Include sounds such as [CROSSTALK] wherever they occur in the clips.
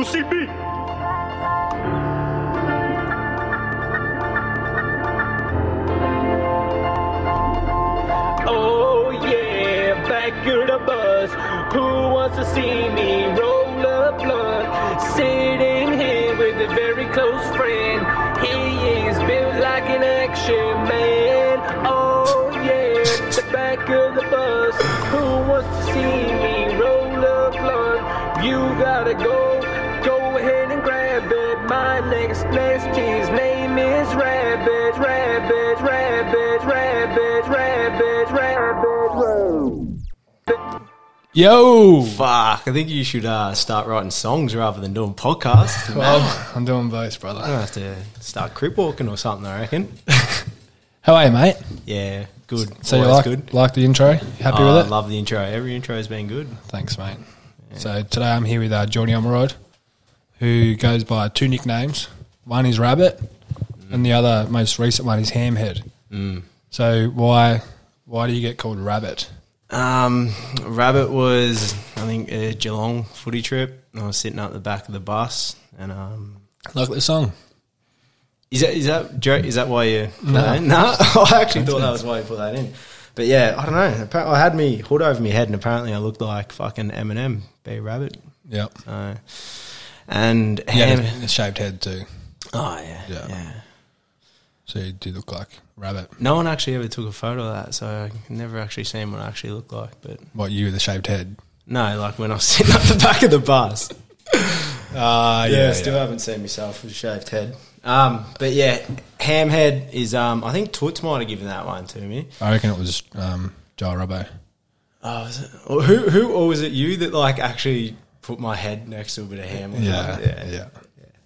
UCB. Oh yeah, back of the bus. Who wants to see me roll a blunt? Sitting here with a very close friend. He is built like an action man. Oh yeah, the back of the bus. Who wants to see me roll a blunt? You gotta go, go My next next his name is Rabbit, Rabbit, Rabbit, Rabbit, Rabbit, Rabbit, Rabbit. Yo. Fuck, I think you should uh, start writing songs rather than doing podcasts. [LAUGHS] Well, I'm doing both, brother. I'm gonna have to start crip walking or something. I reckon. [LAUGHS] How are you, mate? Yeah, good. So you like good. like the intro? Happy Oh, with it? love the intro. Every intro has been good. Thanks, mate. So today I'm here with uh, Geordie Ormerod, who goes by two nicknames. One is Rabbit, and the other most recent one is Hamhead. Mm. So why why do you get called Rabbit? Um, Rabbit was, I think, a Geelong footy trip. I was sitting up the back of the bus, and um, Like the song. is that is that is that why you? put No. that in? [LAUGHS] no. I actually thought that was why you put that in. But yeah, I don't know. I had me hood over my head, and apparently I looked like fucking Eminem, B Rabbit. Yep. So, and Yeah, Ham. a shaved head too. Oh yeah, Yeah. yeah. So you do look like a Rabbit. No one actually ever took a photo of that, so I never actually seen what I actually looked like. But What you with a shaved head? no, like when I was [LAUGHS] sitting at the back of the bus. Ah, [LAUGHS] yeah, still haven't seen myself with a shaved head. Um, but yeah, Hamhead is. Um, I think Toots might have given that one to me. I reckon it was um, Joe Robbo. Oh, was it? Who? Who? Or was it you that like actually put my head next to a bit of ham? Yeah, something? yeah. yeah.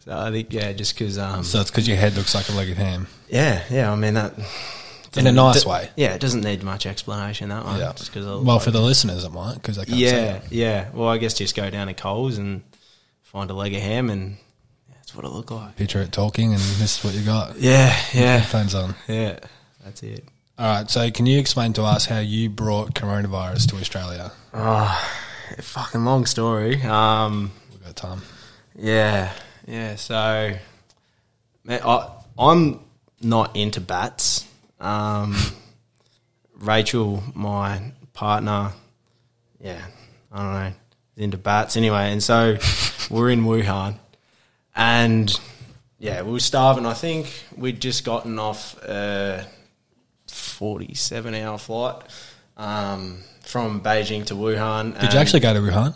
So I think yeah, just because. Um, So it's because your head looks like a leg of ham. yeah, yeah. I mean that. In a nice d- way. Yeah, it doesn't need much explanation that one. Yeah. Just because. Well, for the listeners, it might because they can't see Yeah, it. yeah. Well, I guess just go down to Coles and find a leg of ham, and that's what it looked like. Picture it talking, and this is what you got. Yeah, yeah, Phones on. yeah. That's it. All right. So, can you explain to us how you brought coronavirus to Australia? Oh, fucking long story. Um, We've got time. yeah, yeah. So, man, I, I'm not into bats. Um, Rachel, my partner, yeah, I don't know, is into bats anyway. And so we're in Wuhan, and yeah, we were starving. I think we'd just gotten off a 47 hour flight um, from Beijing to Wuhan. Did you actually go to Wuhan?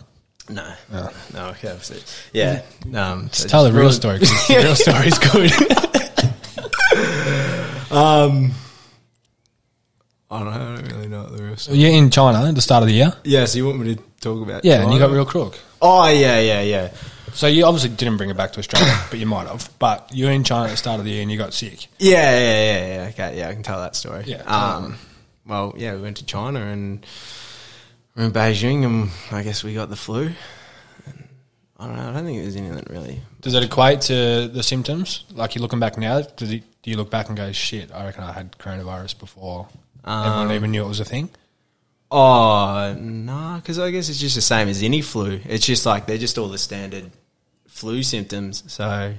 No, No. no. Okay, so- yeah. Um, so Just tell the real story. story. 'cause the real [LAUGHS] story's good. Um, I don't know. I don't really know what the real story. You're in China at the start of the year. Yeah, so you want me to talk about? Yeah, and you got real crook. Oh yeah, yeah, yeah. So you obviously didn't bring it back to Australia, [COUGHS] but you might have. But you're in China at the start of the year and you got sick. Yeah, yeah, yeah, yeah. Okay, yeah, I can tell that story. Yeah, Um, well, yeah, we went to China and we're in Beijing, and I guess we got the flu. And I don't know. I don't think there's anything really. Does it equate to the symptoms? Like you're looking back now, does it, do you look back and go, "Shit, I reckon I had coronavirus before everyone Um, even knew it was a thing"? Oh no, because I guess it's just the same as any flu. It's just like they're just all the standard flu symptoms. So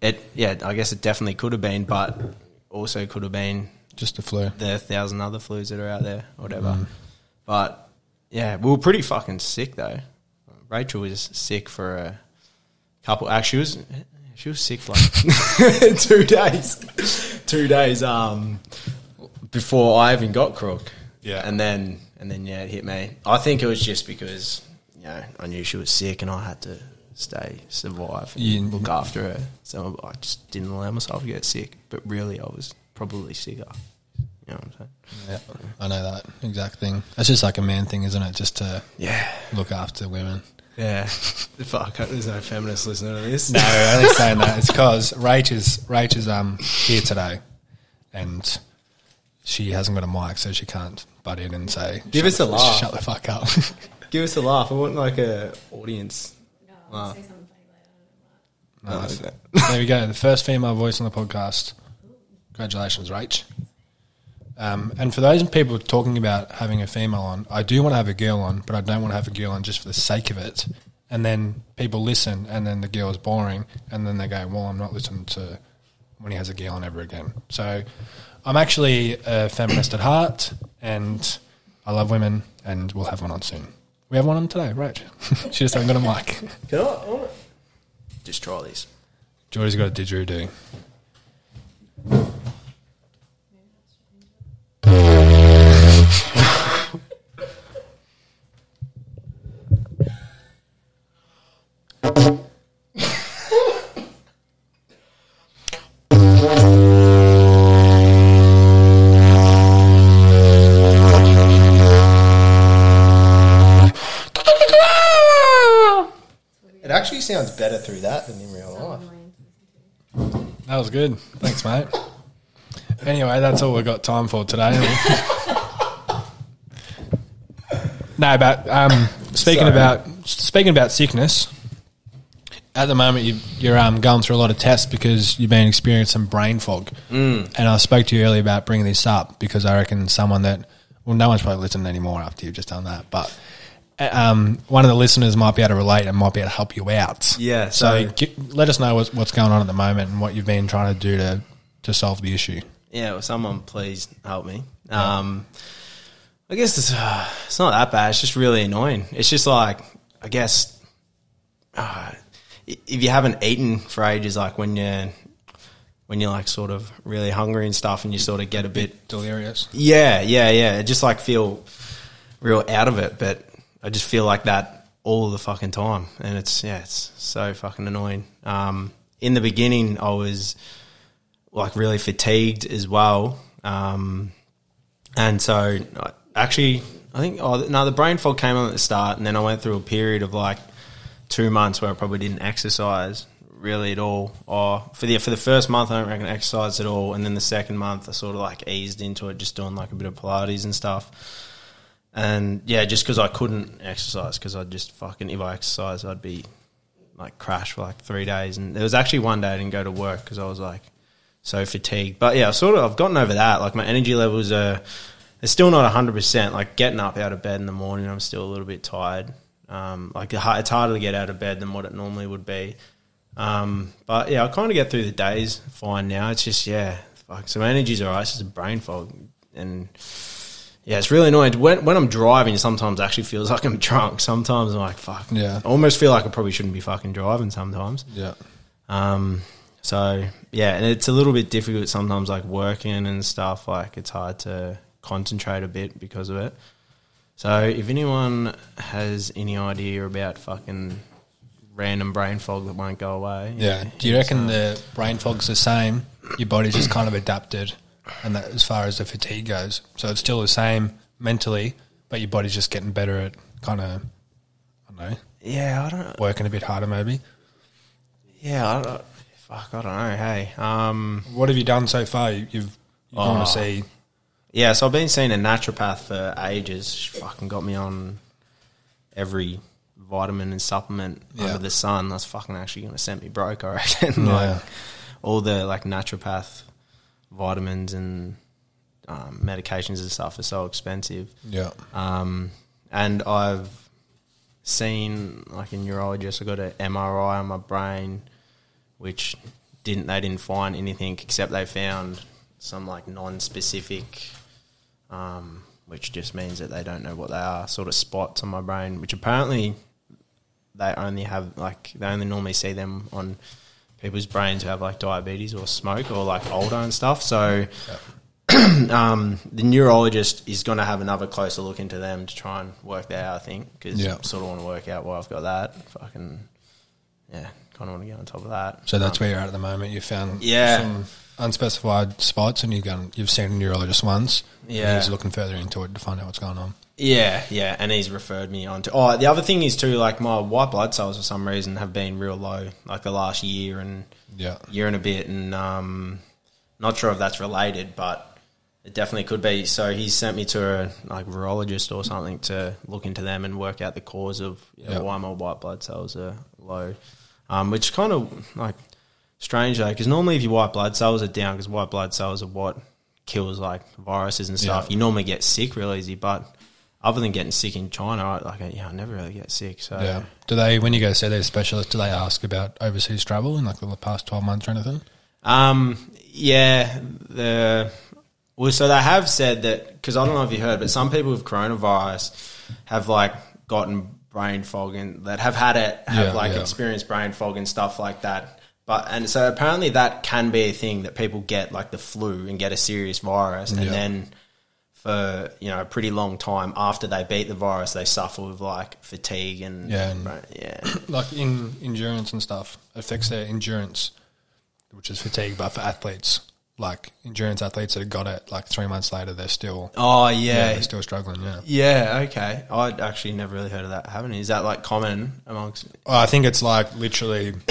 it, yeah, I guess it definitely could have been, but also could have been Just the flu. the thousand other flus that are out there, whatever. But yeah, we were pretty fucking sick though. Rachel was sick for a couple. Actually, she was she was sick like [LAUGHS] two days, two days um before I even got crook. Yeah. and then and then yeah, it hit me. I think it was just because you know I knew she was sick and I had to stay survive and look after her. So I just didn't allow myself to get sick. But really, I was probably sicker. You know what I'm saying? Yeah, I know that exact thing. That's just like a man thing, isn't it? Just to Yeah. look after women. Yeah. [LAUGHS] Fuck, there's no feminists listening to this. No, I'm only saying that. It's because Rach is Rach is um here today, and she hasn't got a mic, so she can't butt in and say, Give us a the- laugh." Shut the fuck up. [LAUGHS] Give us a laugh. I want like a audience. No, I'll Wow. say something later. Nice. there we go. The first female voice on the podcast. Congratulations, Rach. Um, and for those people talking about having a female on, I do want to have a girl on, but I don't want to have a girl on just for the sake of it. and then people listen, and then the girl is boring, and then they go, "Well, I'm not listening to when he has a girl on ever again." So, I'm actually a feminist at heart, and I love women, and we'll have one on soon. We have one on today, right? [LAUGHS] she just hasn't got a mic. Can I, I just try these. Geordie's got a didgeridoo. It actually sounds better through that than in real life. That was good. Thanks, mate. Anyway, that's all we've got time for today. [LAUGHS] no, but um, speaking Sorry. about speaking about sickness, at the moment you, you're um, going through a lot of tests because you've been experiencing some brain fog. Mm. And I spoke to you earlier about bringing this up because I reckon someone that well, no one's probably listening anymore after you've just done that, but. uh, Um, one of the listeners might be able to relate and might be able to help you out. Yeah, So, so- gi- let us know what's, what's going on at the moment and what you've been trying to do to, to solve the issue. Yeah, well, someone please help me. Um, I guess it's, uh, it's not that bad. It's just really annoying. It's just like, I guess, uh, if you haven't eaten for ages, like when you're, when you're like sort of really hungry and stuff and you sort of get a bit, Delirious. yeah, yeah, yeah, I just like feel real out of it. But I just feel like that all the fucking time. And it's, yeah, it's so fucking annoying. Um, in the beginning, I was, like really fatigued as well. Um, and so I- actually, I think oh no, the brain fog came on at the start, and then I went through a period of like two months where I probably didn't exercise really at all. Or for the for the first month, I don't reckon I exercised at all, and then the second month, I sort of like eased into it, just doing like a bit of Pilates and stuff. And yeah, just because I couldn't exercise, because I just fucking if I exercised, I'd be like crash for like three days. And there was actually one day I didn't go to work because I was like so fatigued. But yeah, I sort of I've gotten over that. Like my energy levels are they're still not hundred percent. Like getting up out of bed in the morning, I'm still a little bit tired. Um, like it's harder to get out of bed than what it normally would be. Um, but yeah, I kind of get through the days fine now. It's just yeah, fuck. So my energy's alright. It's just a brain fog, and yeah, it's really annoying. When when I'm driving, sometimes it actually feels [LAUGHS] like I'm drunk. Sometimes I'm like fuck. Yeah. I almost feel like I probably shouldn't be fucking driving. Sometimes. Yeah. Um, so yeah, and it's a little bit difficult sometimes, like working and stuff. Like it's hard to concentrate a bit because of it. So if anyone has any idea about fucking random brain fog that won't go away, Yeah. Do you reckon the brain fog's the same? Your body's just kind of adapted, and that as far as the fatigue goes, so it's still the same mentally, but your body's just getting better at kind of, I don't know, Yeah, I don't. working a bit harder maybe. Yeah, I don't. Fuck, I don't know. Hey, um, What have you done so far? You- You've you want Oh. to see? Yeah. So I've been seeing a naturopath for ages. She fucking got me on every vitamin and supplement Yeah. under the sun. That's fucking actually going to send me broke. I reckon. [LAUGHS] Yeah. like all the like naturopath vitamins and um, medications and stuff are so expensive. Yeah. Um, and I've seen like a neurologist. I got an MRI on my brain, which didn't they didn't find anything except they found some like non-specific, um, which just means that they don't know what they are. Sort of spots on my brain, which apparently they only have like they only normally see them on people's brains who have like diabetes or smoke or like older and stuff. So [CLEARS THROAT] um, the neurologist is going to have another closer look into them to try and work that out. I think because Yeah. I sort of want to work out why I've got that. Fucking yeah, kind of want to get on top of that. So that's where you're at at the moment. You found Yeah. some unspecified spots, and you've gone, you've seen a neurologist once. and Yeah. he's looking further into it to find out what's going on. Yeah, yeah, and he's referred me on to. Oh, the other thing is too, like my white blood cells for some reason have been real low, like the last year and Yeah. year and a bit, and um, not sure if that's related, but it definitely could be. So he sent me to a like virologist or something to look into them and work out the cause of you know, Yeah. why my white blood cells are low, um, which kind of like strange though, because normally if your white blood cells are down, because white blood cells are what kills like viruses and stuff, Yeah. you normally get sick real easy, but other than getting sick in China, I, like yeah, I never really get sick. So Yeah. Do they when you go see their specialist? Do they ask about overseas travel in like the past twelve months or anything? Um, yeah, the well, so they have said that because I don't know if you heard, but some people with coronavirus have like gotten brain fog and that have had it have Yeah, like yeah. experienced brain fog and stuff like that. But and so apparently that can be a thing that people get like the flu and get a serious virus, and Yeah. then for you know a pretty long time after they beat the virus, they suffer with like fatigue and Yeah, and- brain- yeah. [CLEARS THROAT] Like in endurance and stuff affects their endurance, which is fatigue. But for athletes, like endurance athletes that got it, like three months later, they're still Oh yeah, yeah, they're still struggling. Yeah. Yeah, okay. I'd actually never really heard of that happening. Is that like common amongst? I think it's like literally, [COUGHS]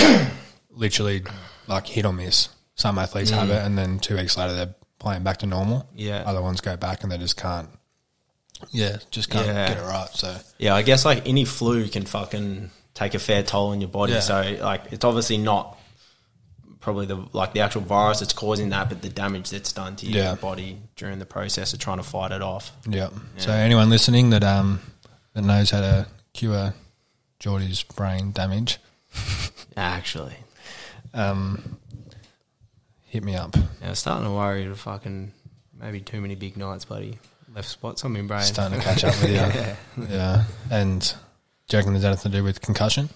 literally like hit or miss. Some athletes have it, and then two weeks later they're playing back to normal. Yeah. Other ones go back and they just can't. Yeah, just can't Yeah. get it right. So Yeah, I guess like any flu can fucking take a fair toll on your body. Yeah. So like, it's obviously not probably the like the actual virus that's causing that, but the damage that's done to your Yeah. body during the process of trying to fight it off. yeah. So anyone listening that um that knows how to cure Geordie's brain damage, Actually, um, hit me up. yeah, I'm starting to worry. To fucking maybe too many big nights, buddy. Left spots on my brain. Starting to catch up with you. [LAUGHS] yeah. Yeah. And do you reckon there's anything to do with concussion?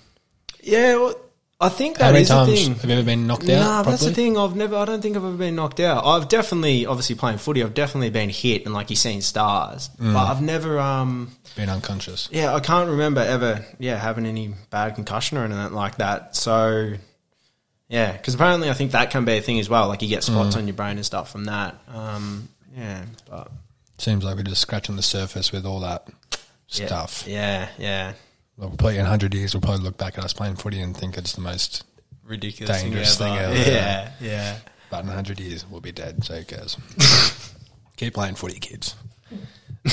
Yeah, well, I think How many is the times thing. have you ever been knocked out? Nah, but that's the thing. I've never. I don't think I've ever been knocked out. I've definitely, obviously, playing footy. I've definitely been hit and like you've seen stars, Mm. but I've never. Um, Been unconscious. yeah, I can't remember ever. Yeah, having any bad concussion or anything like that. So, yeah, because apparently I think that can be a thing as well. Like you get Mm. spots on your brain and stuff from that. Um, yeah, but Seems like we're just scratching the surface with all that yeah, stuff. Yeah, yeah, Well, probably in 100 years, we'll probably look back at us playing footy and think it's the most. ridiculous Dangerous thing thing ever. ever. Yeah, yeah. But in 100 years, we'll be dead, so who cares? [LAUGHS] Keep playing footy, kids.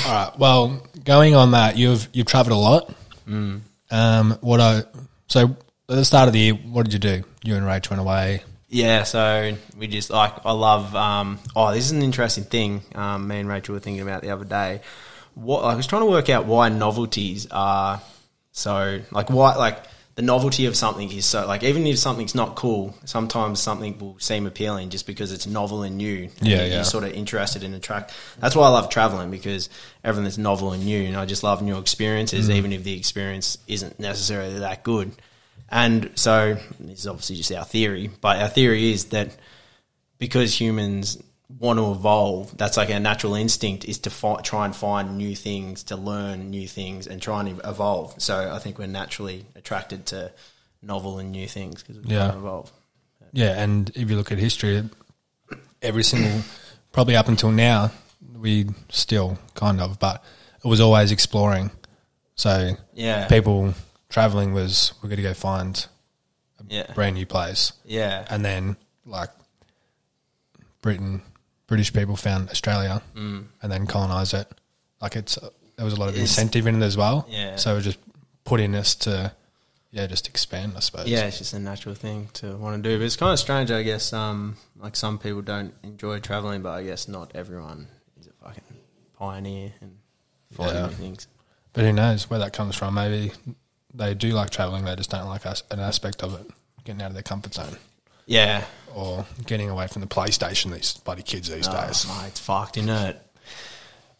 All right. Well, going on that, you've you've travelled a lot. Mm. Um, what I so at the start of the year, what did you do? You and Rach went away. Yeah, so we just like I love. Um, oh, this is an interesting thing. Um, me and Rachel were thinking about the other day. What I was trying to work out why novelties are so like why like the novelty of something is so like even if something's not cool, sometimes something will seem appealing just because it's novel and new. And Yeah, you're yeah. sort of interested in attract. That's why I love traveling because everything that's novel and new, and I just love new experiences, even if the experience isn't necessarily that good. And so this is obviously just our theory, but our theory is that because humans want to evolve, that's like our natural instinct is to fi- try and find new things, to learn new things, and try and evolve. So I think we're naturally attracted to novel and new things because we're Yeah. evolve. Yeah, and if you look at history, every single, probably up until now, we still kind of, but it was always exploring. So Yeah, people traveling was we're going to go find yeah, a brand new place, yeah, and then like Britain, British people found Australia, Mm. and then colonized it. Like it's there was a lot of It's- incentive in it as well. Yeah. So it was just putting us to yeah, just expand, I suppose. Yeah, it's just a natural thing to want to do. But it's kind of strange, I guess. Um, like some people don't enjoy traveling, but I guess not everyone is a fucking pioneer and finding Yeah. new things. But who knows where that comes from? Maybe they do like traveling. They just don't like us, an aspect of it, getting out of their comfort zone Yeah, or getting away from the PlayStation. These bloody kids these oh, days. mate, it's fucked, isn't it?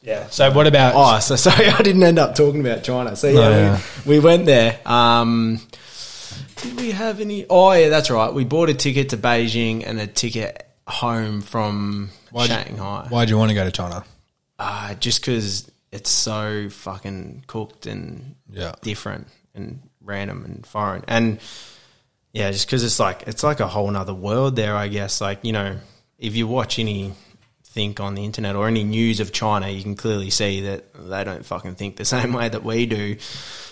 Yeah. So what about? Oh, so sorry, I didn't end up talking about China. So yeah, Oh, yeah. We, we went there. Um, did we have any? Oh yeah, that's right. We bought a ticket to Beijing and a ticket home from Why'd you- Shanghai. why do you want to go to China? Uh, just because it's so fucking cooked and Yeah. different and random and foreign. And yeah, just because it's like it's like a whole nother world there. I guess like you know if you watch any think on the internet or any news of China, you can clearly see that they don't fucking think the [LAUGHS] same way that we do.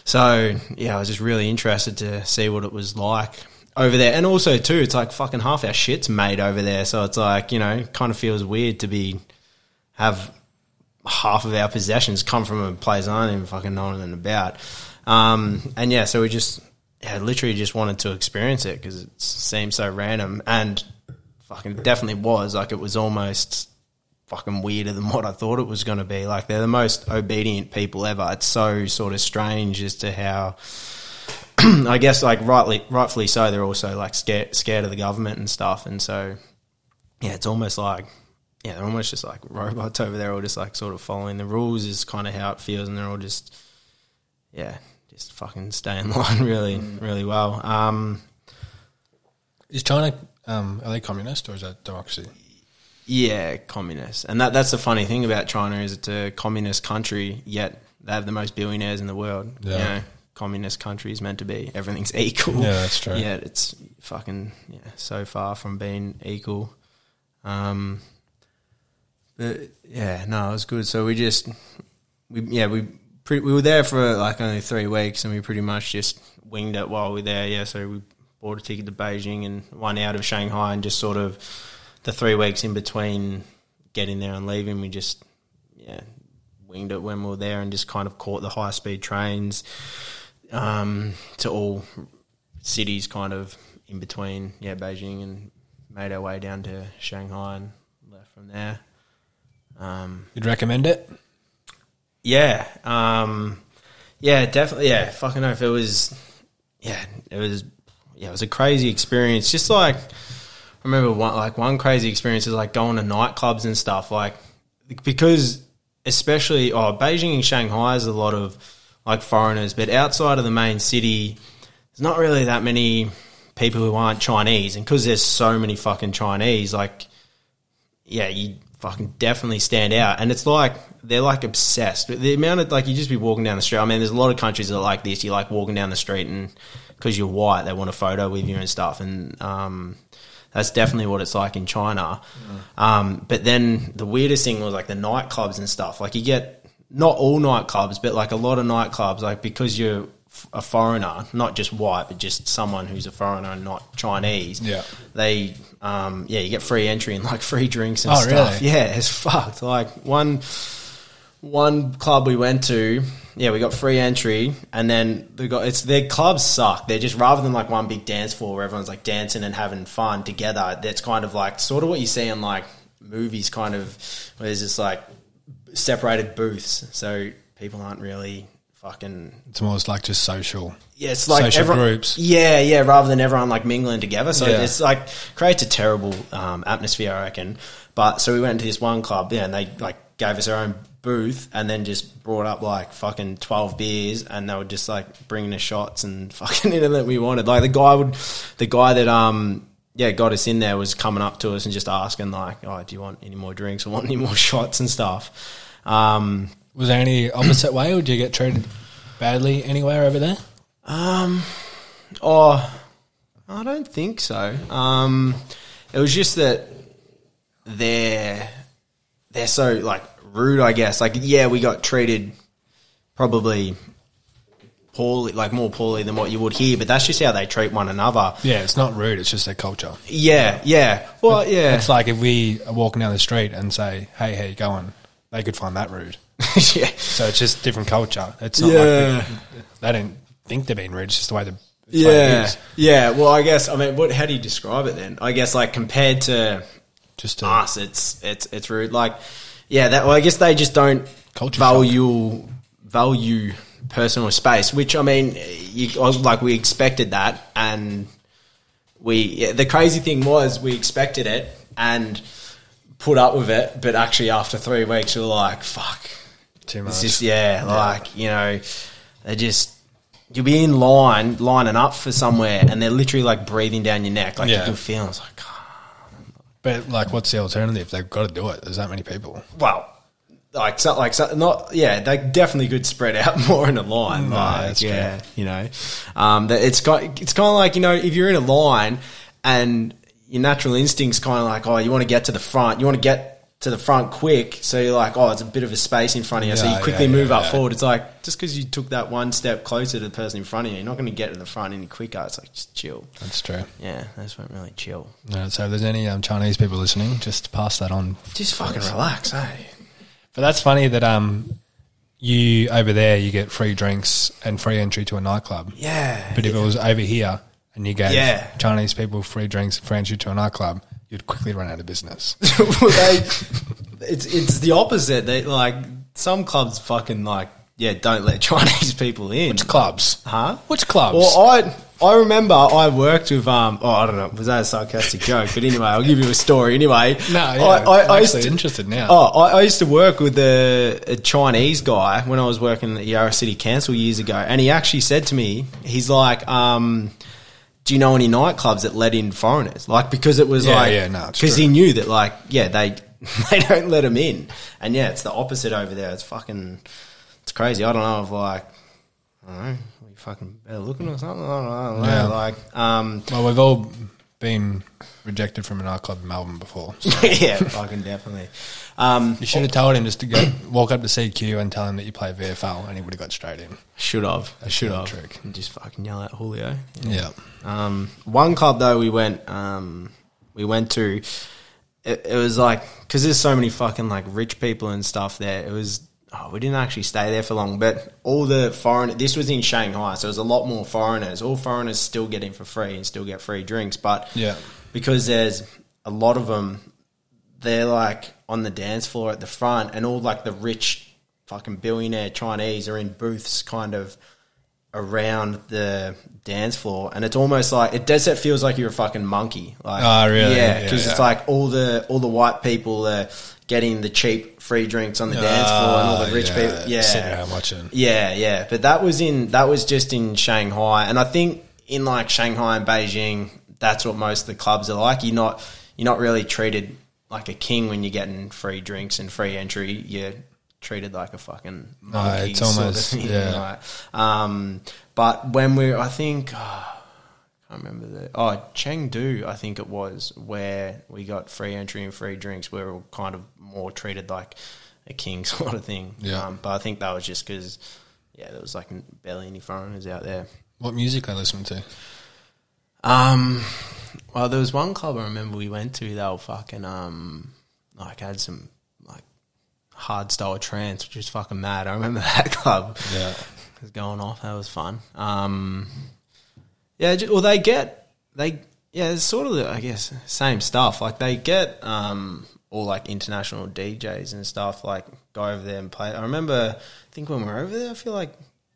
So yeah, I was just really interested to see what it was like over there. And also too, it's like fucking half our shit's made over there. So it's like, you know, kind of feels weird to be have half of our possessions come from a place I don't even fucking know anything about. Um, and yeah, so we just yeah, literally just wanted to experience it because it seemed so random and fucking definitely was like it was almost fucking weirder than [LAUGHS] what I thought it was going to be. Like they're the most obedient people ever. It's so sort of strange as to how. [CLEARS THROAT] I guess like rightly, rightfully so. They're also like scared, scared of the government and stuff, and so yeah, it's almost like yeah, they're almost just like robots over there, all just like sort of following the rules is kind of how it feels, and they're all just yeah, just fucking stay in [LAUGHS] line really, really well. Um, Is China um, are they communist or is that democracy? Yeah, communist, and that that's the funny thing about China is it's a communist country, yet they have the most billionaires in the world. You Yeah. know, communist country is meant to be everything's [LAUGHS] equal. Yeah, that's true. Yeah, it's fucking yeah, so far from being equal. Um, but yeah, no, it was good. So we just we yeah we pre- we were there for like only three weeks, and we pretty much just winged it while we were there. Yeah, so we bought a ticket to Beijing and one out of Shanghai, and just sort of the three weeks in between getting there and leaving, we just yeah winged it when we were there, and just kind of caught the high speed trains um, to all cities, kind of in between yeah Beijing, and made our way down to Shanghai and left from there. Um, You'd recommend it? Yeah, um, yeah, definitely. Yeah, fucking know if it was. Yeah, it was. Yeah, it was a crazy experience. Just like I remember one like one crazy experience is like going to nightclubs and stuff. Like because especially oh Beijing and Shanghai has a lot of like foreigners, but outside of the main city, there's not really that many people who aren't Chinese, and because there's so many fucking Chinese, like yeah, you fucking definitely stand out. And it's like they're like obsessed. The amount of like you just be walking down the street. I mean, there's a lot of countries that are like this. You like walking down the street and because you're white, they want a photo with you and stuff. And um, that's definitely what it's like in China. Um, but then the weirdest thing was like the nightclubs and stuff. Like you get not all nightclubs, but like a lot of nightclubs, like because you're a foreigner, not just white, but just someone who's a foreigner and not Chinese. Yeah. They, um, yeah, you get free entry and like free drinks and Oh, stuff. really? Yeah, it's fucked. Like one, one club we went to, yeah, we got free entry, and then they got it's their clubs suck. They're just rather than like one big dance floor where everyone's like dancing and having fun together. That's kind of like sort of what you see in like movies, kind of where there's just like separated booths, so people aren't really fucking It's almost like just social. yeah, it's like Social everyone- groups. Yeah, yeah, rather than everyone like mingling together. So Yeah. it's like creates a terrible um, atmosphere, I reckon. But so we went to this one club, yeah, and they like gave us our own booth, and then just brought up like fucking twelve beers, and they were just like bringing us shots and [LAUGHS] fucking anything that we wanted. Like the guy would, the guy that um. Yeah, got us in there was coming up to us and just asking like, "Oh, do you want any more drinks or want any more [LAUGHS] shots and stuff?" Um, Was there any opposite way, or did you get treated badly anywhere over there? Oh, I don't think so. Um, it was just that they're they're so like rude. I guess like yeah, we got treated probably poorly, like more poorly than what you would here. But that's just how they treat one another. Yeah, it's not rude. It's just their culture. Yeah, yeah. Well, yeah, It's like if we are walking down the street and say, "Hey, how you going?" They could find that rude. [LAUGHS] yeah. So it's just different culture. It's not Yeah. like they, they don't think they're being rude. It's just the way the it's the way it Yeah, is. yeah. Well, I guess I mean, what? How do you describe it then? I guess like compared to Just to, us, it's it's it's rude. Like, yeah, that. Well, I guess they just don't Culture value value personal space. Which I mean, you like we expected that, and we yeah, the crazy thing was we expected it and put up with it, but actually after three weeks we were like, fuck, too much. it's just yeah, like you know, they just. You'll be in line, lining up for somewhere, and they're literally like breathing down your neck. Like you Yeah. can feel. It's like, but like, what's the alternative? They've got to do it. There's that many people. well, like so, like so, not yeah, they definitely could spread [LAUGHS] out more in a line. No, like, that's yeah, you know, um, that it's got it's kind of like you know if you're in a line and your natural instincts kind of like oh you want to get to the front, you want to get to the front quick, so you're like oh it's a bit of a space in front of you, so Yeah, you quickly yeah, move yeah, up yeah. forward. It's like just because you took that one step closer to the person in front of you, you're not going to get to the front any quicker. It's like just chill. That's true. Yeah, that's what really chill. So if there's any um, Chinese people listening, just pass that on. Just fucking relax, eh? But that's funny that um, you over there you get free drinks and free entry to a nightclub. Yeah, But if it was over here and you gave Yeah. Chinese people free drinks and free entry to a nightclub, you'd quickly run out of business. [LAUGHS] [LAUGHS] well, they it's it's the opposite. They like some clubs fucking like yeah, don't let [LAUGHS] Chinese people in. Which clubs? Huh? Which clubs? Well, I I remember I worked with um. Oh, I don't know. Was that a sarcastic joke? But anyway, I'll give you a story. Anyway, no, yeah, I, I, I'm I actually to- interested now. Oh, I, I used to work with a, a Chinese guy when I was working at Yarra City Council years ago, and he actually said to me, he's like, um, "Do you know any nightclubs that let in foreigners?" Like because it was Yeah, like, yeah, no, because he knew that, like, yeah, they [LAUGHS] they don't let them in, and yeah, it's the opposite over there. It's fucking, it's crazy. I don't know if like, I don't know, are you fucking better looking or something? I don't know. I don't know. Yeah. Like, um, Well, we've all been rejected from a nightclub in Melbourne before. [LAUGHS] So yeah, fucking definitely. Um, you should have told him just to go walk up to CQ and tell him that you play VFL, and he would have got straight in. should have, should have. trick. And just fucking yell at Julio. Yeah. Um, one club though we went, um, we went to. It, it was like because there's so many fucking like rich people and stuff there. It was. Oh, we didn't actually stay there for long, but all the foreign. This was in Shanghai, so it was a lot more foreigners. All foreigners still get in for free and still get free drinks, but Yeah. because there's a lot of them, they're like on the dance floor at the front, and all like the rich fucking billionaire Chinese are in booths, kind of around the dance floor, and it's almost like it does. It feels like you're a fucking monkey. Like, Oh, really? Yeah, Yeah, because it's like all the all the white people are getting the cheap free drinks on the dance floor, and all the Ah, rich yeah, people. Yeah, sitting around watching. yeah, yeah. But that was in that was just in Shanghai, and I think in like Shanghai and Beijing, that's what most of the clubs are like. You're not you're not really treated like a king when you're getting free drinks and free entry. You're treated like a fucking monkey. it's sort of almost- thing, yeah. right? Um, but when we, I think. I can't remember the oh Chengdu I think it was where we got free entry and free drinks. We were kind of more treated like a king [LAUGHS] sort of thing. Yeah. Um, but I think that was just because yeah, there was like barely any foreigners out there. What music I listen to? Um, well, there was one club I remember we went to. They were fucking um, like had some like hard style trance, which was fucking mad. I remember [LAUGHS] that club. Yeah. It was going off. That was fun. Um, yeah, well, they get they yeah, it's sort of the, I guess same stuff. Like they get um all like international DJs and stuff. Like go over there and play. I remember, I think when we were over there, I feel like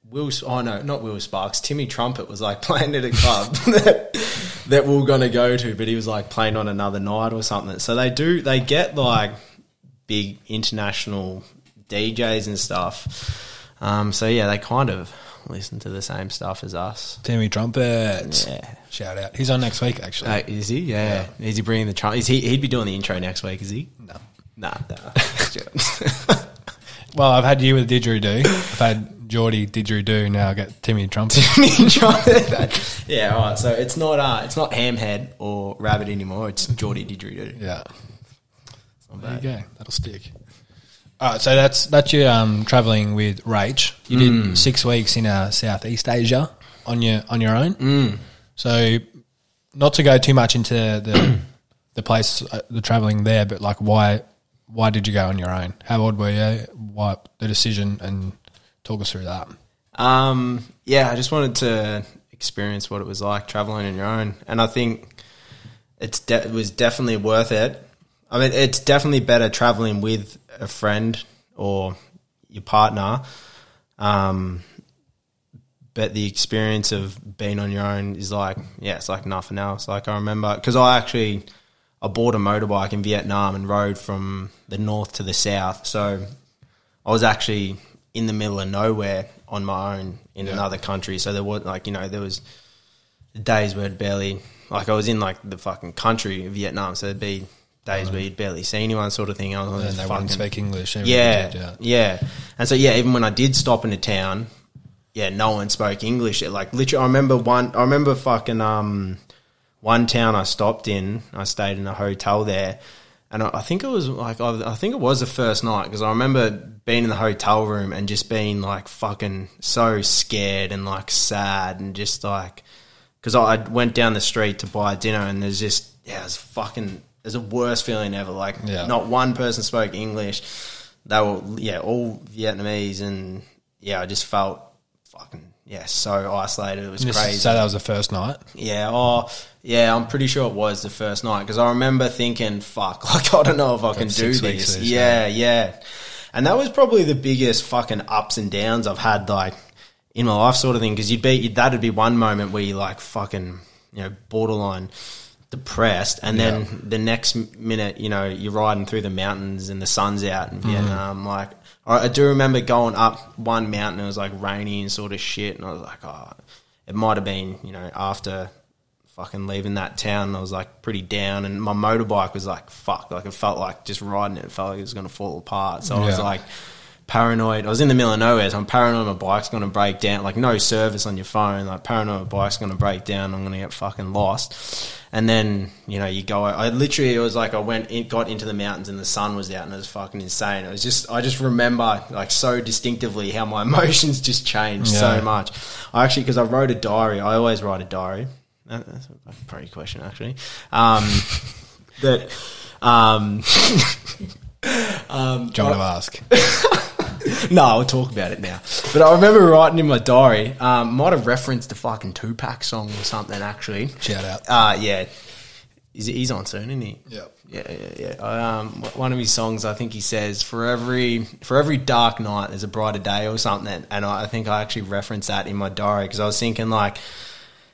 Will. Oh no, not Will Sparks. Timmy Trumpet was like [LAUGHS] playing at a club [LAUGHS] that that we were going to go to, but he was like playing on another night or something. So they do they get like big international DJs and stuff. Um, so yeah, they kind of listen to the same stuff as us. Timmy Trumpet. Yeah. Shout out. He's on next week, actually. Uh, is he? Yeah. Is he bringing the trump? Is he? He'd be doing the intro next week. Is he? no. Nah. nah. [LAUGHS] [LAUGHS] Well, I've had you with Didgeridoo. I've had Geordie Didgeridoo. Now I get Timmy Trumpet. [LAUGHS] Trumpet. yeah. All right. So it's not. Uh, it's not Hamhead or Rabbit anymore. It's Geordie Didgeridoo. yeah. There you go. That'll stick. All right, so that's that's your um, traveling with Rach. You did six weeks in uh, Southeast Asia on your on your own. So, not to go too much into the [COUGHS] the place, uh, the traveling there, but like why why did you go on your own? How old were you? What the decision? And talk us through that. Um, yeah, I just wanted to experience what it was like traveling on your own, and I think it's de- it was definitely worth it. I mean, it's definitely better traveling with a friend or your partner, um, but the experience of being on your own is like, yeah, it's like nothing else. Like I remember because I actually I bought a motorbike in Vietnam and rode from the north to the south, so I was actually in the middle of nowhere on my own in Yeah. another country. So there was like you know there was days where it barely like I was in like the fucking country of Vietnam. So there'd be days where you'd barely see anyone, sort of thing. I was And they fucking- wouldn't speak English. yeah, did, yeah. yeah. And so yeah, even when I did stop in a town, yeah, no one spoke English. It, like literally, I remember one. I remember fucking um, one town I stopped in. I stayed in a hotel there, and I, I think it was like I, I think it was the first night because I remember being in the hotel room and just being like fucking so scared and like sad and just like because I I went down the street to buy dinner and there's just yeah, it's fucking. There's a worst feeling ever. Like Yeah. not one person spoke English. They were yeah, all Vietnamese, and yeah, I just felt fucking yeah, so isolated. It was Just crazy. say that was the first night. Yeah, oh, yeah, I'm pretty sure it was the first night because I remember thinking, fuck, [LAUGHS] like, I don't know if I can do this. this, Yeah, yeah. And that was probably the biggest fucking ups and downs I've had, like, in my life sort of thing because you'd be, that'd be one moment where you're like fucking, you know, borderline depressed. And then the next minute, you know, you're riding through the mountains and the sun's out in mm-hmm. Vietnam. Like, I do remember going up one mountain, it was like rainy and sort of shit. And I was like, oh, it might have been, you know, after fucking leaving that town, I was like pretty down, and my motorbike was like fuck, like it felt like just riding it, it felt like it was gonna fall apart. So I was like paranoid. I was in the middle of nowhere, so I'm paranoid my bike's gonna break down. Like no service on your phone, like paranoid my bike's gonna break down. I'm gonna get fucking lost. And then you know you go. I literally it was like I went, in, got into the mountains, and the sun was out, and it was fucking insane. It was just I just remember like so distinctively how my [LAUGHS] emotions just changed Yeah. so much. I actually because I wrote a diary. I always write a diary. That's a pretty question actually. Um, [LAUGHS] that um, [LAUGHS] you want to ask? [LAUGHS] no, I'll talk about it now. But I remember writing in my diary. Um, might have referenced a fucking Tupac song or something. Actually, Shout out. uh, yeah. He's, he's on soon, isn't he? Yep. Yeah, yeah, yeah. Um, one of his songs, I think he says, "For every for every dark night, there's a brighter day" or something. And I, I think I actually referenced that in my diary because I was thinking, like,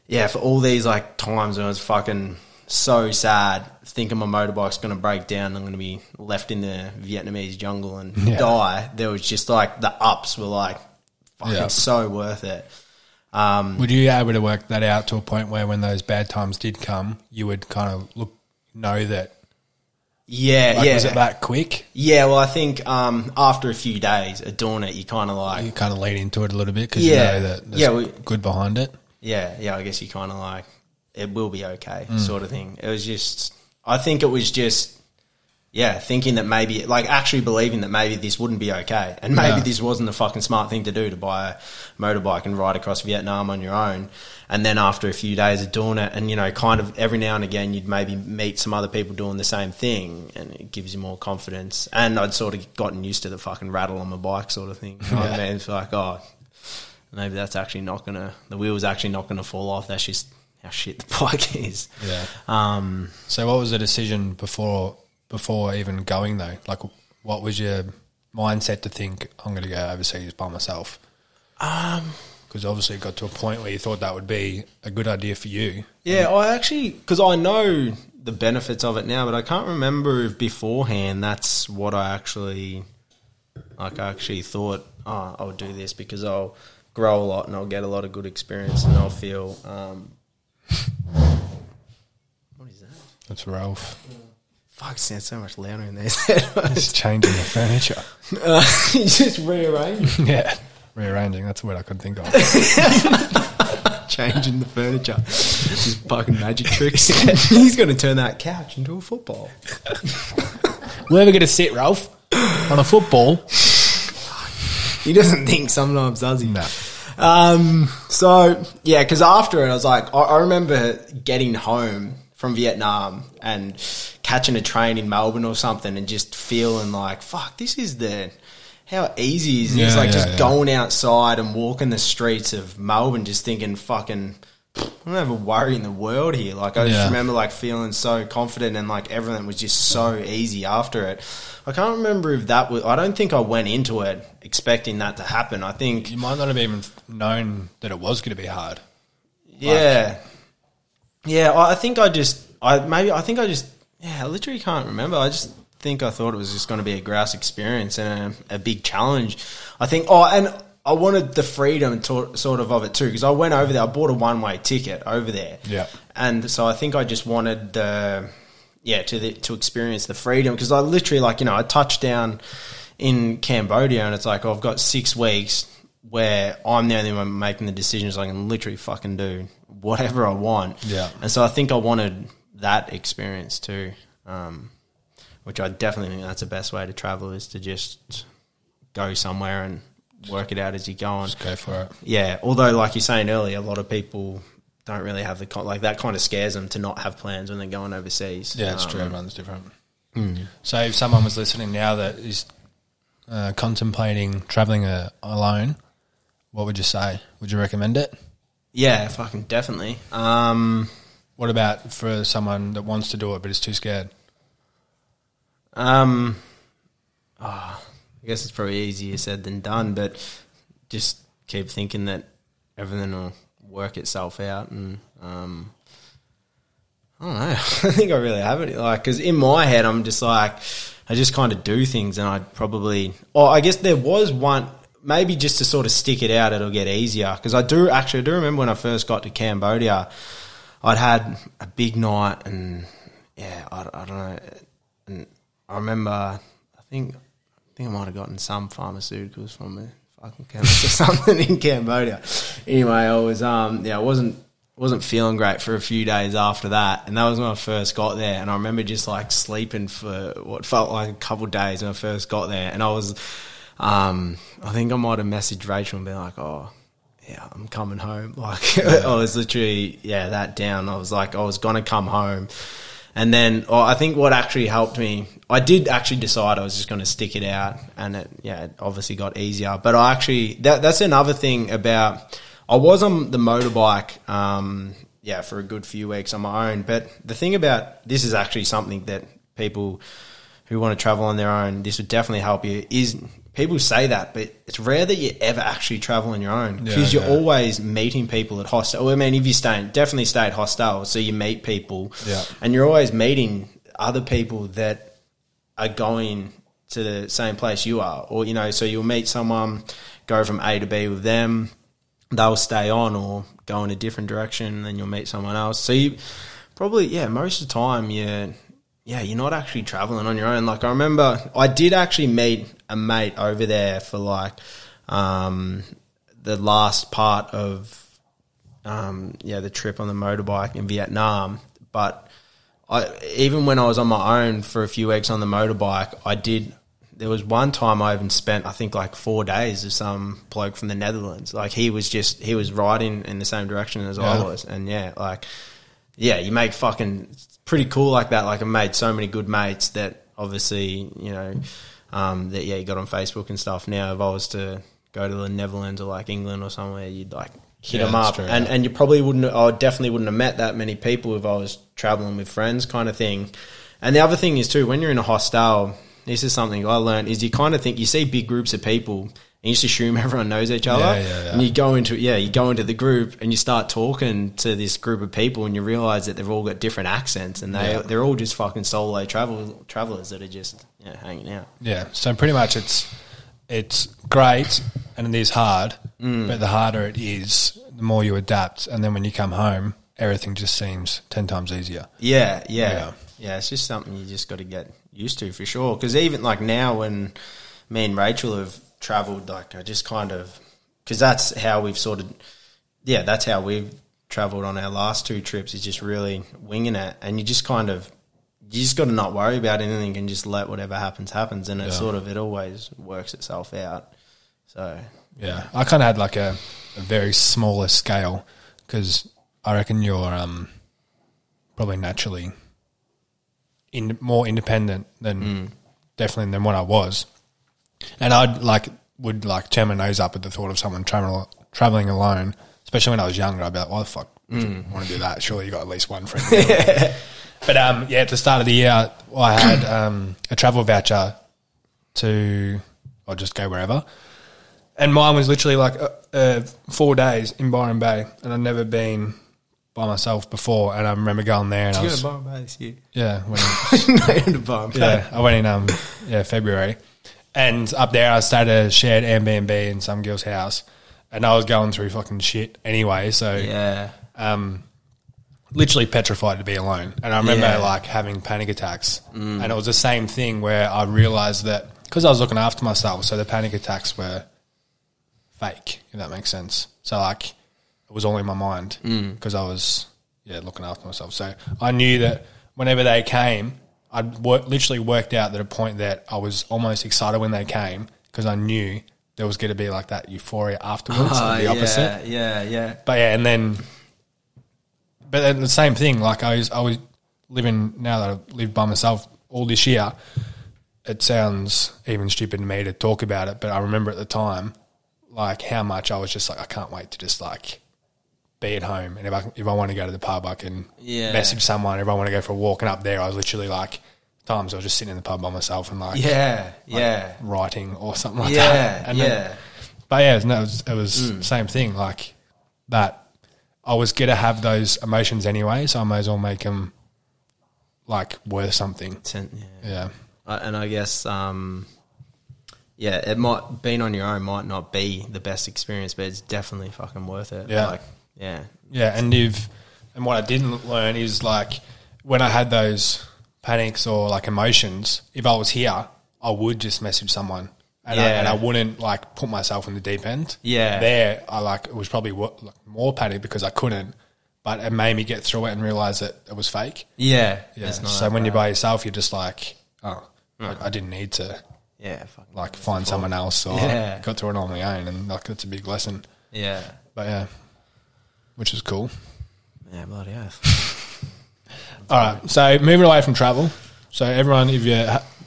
yeah, for all these like times when I was fucking so sad, thinking my motorbike's going to break down, I'm going to be left in the Vietnamese jungle and Yeah. die. There was just like the ups were like fucking Yeah. so worth it. Um, Would you be able to work that out to a point where when those bad times did come, you would kind of look, know that, yeah, like, yeah, was it that quick? yeah. Well, I think um, after a few days of doing it, you kind of like You kind of lead into it a little bit because Yeah. you know that there's Yeah, we- good behind it. yeah, yeah, I guess you kind of like it will be okay, Mm. sort of thing. It was just, I think it was just, yeah, thinking that maybe, like, actually believing that maybe this wouldn't be okay, and maybe Yeah. this wasn't the fucking smart thing to do to buy a motorbike and ride across Vietnam on your own. And then after a few days of doing it, and you know, kind of every now and again, you'd maybe meet some other people doing the same thing, and it gives you more confidence. And I'd sort of gotten used to the fucking rattle on my bike, sort of thing. What I mean? It's like, oh, maybe that's actually not gonna the wheel's actually not gonna fall off. That's just how shit the [LAUGHS] bike is. Yeah. Um, So, what was the decision before before even going though? Like, what was your mindset to think I'm going to go overseas by myself? um, Because obviously, it got to a point where you thought that would be a good idea for you. yeah, I actually because I know the benefits of it now, but I can't remember if beforehand that's what I actually like. I actually thought, oh, I'll do this because I'll grow a lot and I'll get a lot of good experience and I'll feel. Um, what is that? That's Ralph. Fuck, sounds so much louder in there. He's changing the furniture. [LAUGHS] uh, [LAUGHS] he's just rearranging. [LAUGHS] yeah. Rearranging. That's the word I could think of. changing the furniture. Just fucking magic tricks. He's going to turn that couch into a football. Where are we going to sit, Ralph? On a football? He doesn't think sometimes, does he? No. Um, so yeah, because after it, I was like, I, I remember getting home from Vietnam and catching a train in Melbourne or something, and just feeling like, fuck, this is the how easy is this? Yeah, like yeah, just yeah. going outside and walking the streets of Melbourne, just thinking, fucking. I don't have a worry in the world here. Like I just remember like feeling so confident and like everything was just so easy after it. I can't remember if that was. I don't think I went into it expecting that to happen. I think You might not have even known that it was going to be hard. yeah, yeah. I I think I just, I maybe, I think I just, yeah. I literally can't remember. I just think I thought it was just going to be a grouse experience and a, a big challenge. I think. Oh, and I wanted the freedom to, sort of of it too because I went over there. I bought a one way ticket over there. Yeah. and so I think I just wanted the, yeah, to the, to experience the freedom because I literally like you know I touched down in Cambodia and it's like oh, I've got six weeks where I'm the only one making the decisions. I can literally fucking do whatever I want. Yeah. And so I think I wanted that experience too, um, which I definitely think that's the best way to travel is to just go somewhere and work it out as you're going. Just go for it. Yeah. Although, like you're saying earlier, a lot of people don't really have the con- like that kind of scares them to not have plans when they're going overseas. Yeah, it's Um, true. Everyone's different. So, if someone was listening now that is uh, contemplating traveling uh, alone, what would you say? Would you recommend it? Yeah, fucking definitely. Um, What about for someone that wants to do it but is too scared? um, ah, I guess it's probably easier said than done, but just keep thinking that everything will work itself out. And um, I don't know. [LAUGHS] I think I really haven't. Like, because in my head, I'm just like, I just kind of do things, and I'd probably. Oh, I guess there was one. Maybe just to sort of stick it out, it'll get easier. Because I do actually, I do remember when I first got to Cambodia, I'd had a big night, and yeah, I, I don't know. And I remember, I think, I think I might have gotten some pharmaceuticals from a fucking chemist or [LAUGHS] something in Cambodia. Anyway, I was, um, yeah, I wasn't wasn't feeling great for a few days after that, and that was when I first got there. And I remember just like sleeping for what felt like a couple days when I first got there, and I was, um, I think I might have messaged Rachel and been like, "Oh, yeah, I'm coming home." [LAUGHS] Like I was literally, yeah, that down. I was like, I was gonna come home. And then oh, I think what actually helped me, I did actually decide I was just going to stick it out, and it yeah, it obviously got easier. But I actually that that's another thing about I was on the motorbike, um, yeah, for a good few weeks on my own. But the thing about this is actually something that people who want to travel on their own, this would definitely help you. Is people say that, but it's rare that you ever actually travel on your own because Yeah, you're yeah. always meeting people at hostel. I mean, if you stay, definitely stay at hostel, so you meet people, Yeah. and you're always meeting other people that are going to the same place you are, or you know, so you'll meet someone, go from A to B with them, they'll stay on or go in a different direction, and then you'll meet someone else. So you probably, yeah, most of the time you. Yeah, you're not actually traveling on your own. Like I remember, I did actually meet a mate over there for like um, the last part of um, yeah the trip on the motorbike in Vietnam. But I even when I was on my own for a few weeks on the motorbike, I did. There was one time I even spent I think like four days with some bloke from the Netherlands. Like he was just he was riding in the same direction as I was, and yeah, like yeah, you make fucking pretty cool like that. Like I made so many good mates that obviously you know um, that yeah you got on Facebook and stuff. Now if I was to go to the Netherlands or like England or somewhere, you'd like hit Yeah, them up, true, and yeah. and you probably wouldn't. I definitely wouldn't have met that many people if I was traveling with friends, kind of thing. And the other thing is too, when you're in a hostel, this is something I learned is you kind of think you see big groups of people. And you just assume [LAUGHS] everyone knows each other, Yeah, yeah, yeah. and you go into yeah, you go into the group and you start talking to this group of people, and you realize that they've all got different accents, and they they're all just fucking solo travel travelers that are just hanging out. Yeah. So pretty much it's it's great and it is hard, mm. but the harder it is, the more you adapt, and then when you come home, everything just seems ten times easier. Yeah, yeah, Yeah. yeah. It's just something you just got to get used to for sure. Because even like now, when me and Rachel have travelled, like I just kind of because that's how we've sort of yeah, that's how we've travelled on our last two trips. Is just really winging it, and you just kind of you just got to not worry about anything and just let whatever happens happens, and it Yeah. sort of it always works itself out. So Yeah, I kind of had like a, a very smaller scale because I reckon you're um, probably naturally in, more independent than definitely than what I was, and I'd like would like turn my nose up at the thought of someone travel, traveling alone, especially when I was younger. I'd be like, "Why the fuck you want to do that? Surely you got at least one [LAUGHS] friend." but um, yeah, at the start of the year, I had [CLEARS THROAT] um, a travel voucher to, or just go wherever. And mine was literally like uh, uh, four days in Byron Bay, and I'd never been by myself before. And I remember going there, and I was Byron Bay this year? yeah, when [LAUGHS] I, no, Byron Bay. yeah, I went in um yeah February, and up there I stayed at a shared Airbnb in some girl's house, and I was going through fucking shit anyway. So yeah. um, literally petrified to be alone. And I remember Yeah. like having panic attacks, and it was the same thing where I realized that because I was looking after myself, so the panic attacks were fake. If that makes sense. So like it was all in my mind because I was yeah looking after myself. So I knew that whenever they came, I'd wor- literally worked out that a point that I was almost excited when they came because I knew there was going to be like that euphoria afterwards, Ah, the opposite. Yeah, yeah, yeah. But yeah, and then, but then the same thing. Like I was, I was living now that I've lived by myself all this year. It sounds even stupid to me to talk about it, but I remember at the time like how much I was just like I can't wait to just like be at home and if I if I want to go to the pub I can Yeah. message someone if I want to go for a walk and up there I was literally like times I was just sitting in the pub by myself and like Yeah, yeah, writing or something like yeah, that. And then- yeah. but yeah, no, it was, it was Mm. same thing. Like that, I was gonna have those emotions anyway, so I may as well make them like worth something. Ten- yeah. Yeah, Uh, and I guess, um, yeah, it might being on your own might not be the best experience, but it's definitely fucking worth it. Yeah. like, yeah, yeah. And if and what I didn't learn is like when I had those panics or like emotions, if I was here, I would just message someone. And, I, and I wouldn't like put myself in the deep end. Yeah. there I like it was probably like, more panic because I couldn't, but it made me get through it and realize that it was fake. yeah, Yeah. So when you're by yourself, you're just like, oh, I, I didn't need to yeah, like find someone else or Yeah. got through it on my own, and like it's a big lesson. yeah, But yeah, which is cool. yeah, bloody oath. [LAUGHS] All right, so moving away from travel. So everyone, if you're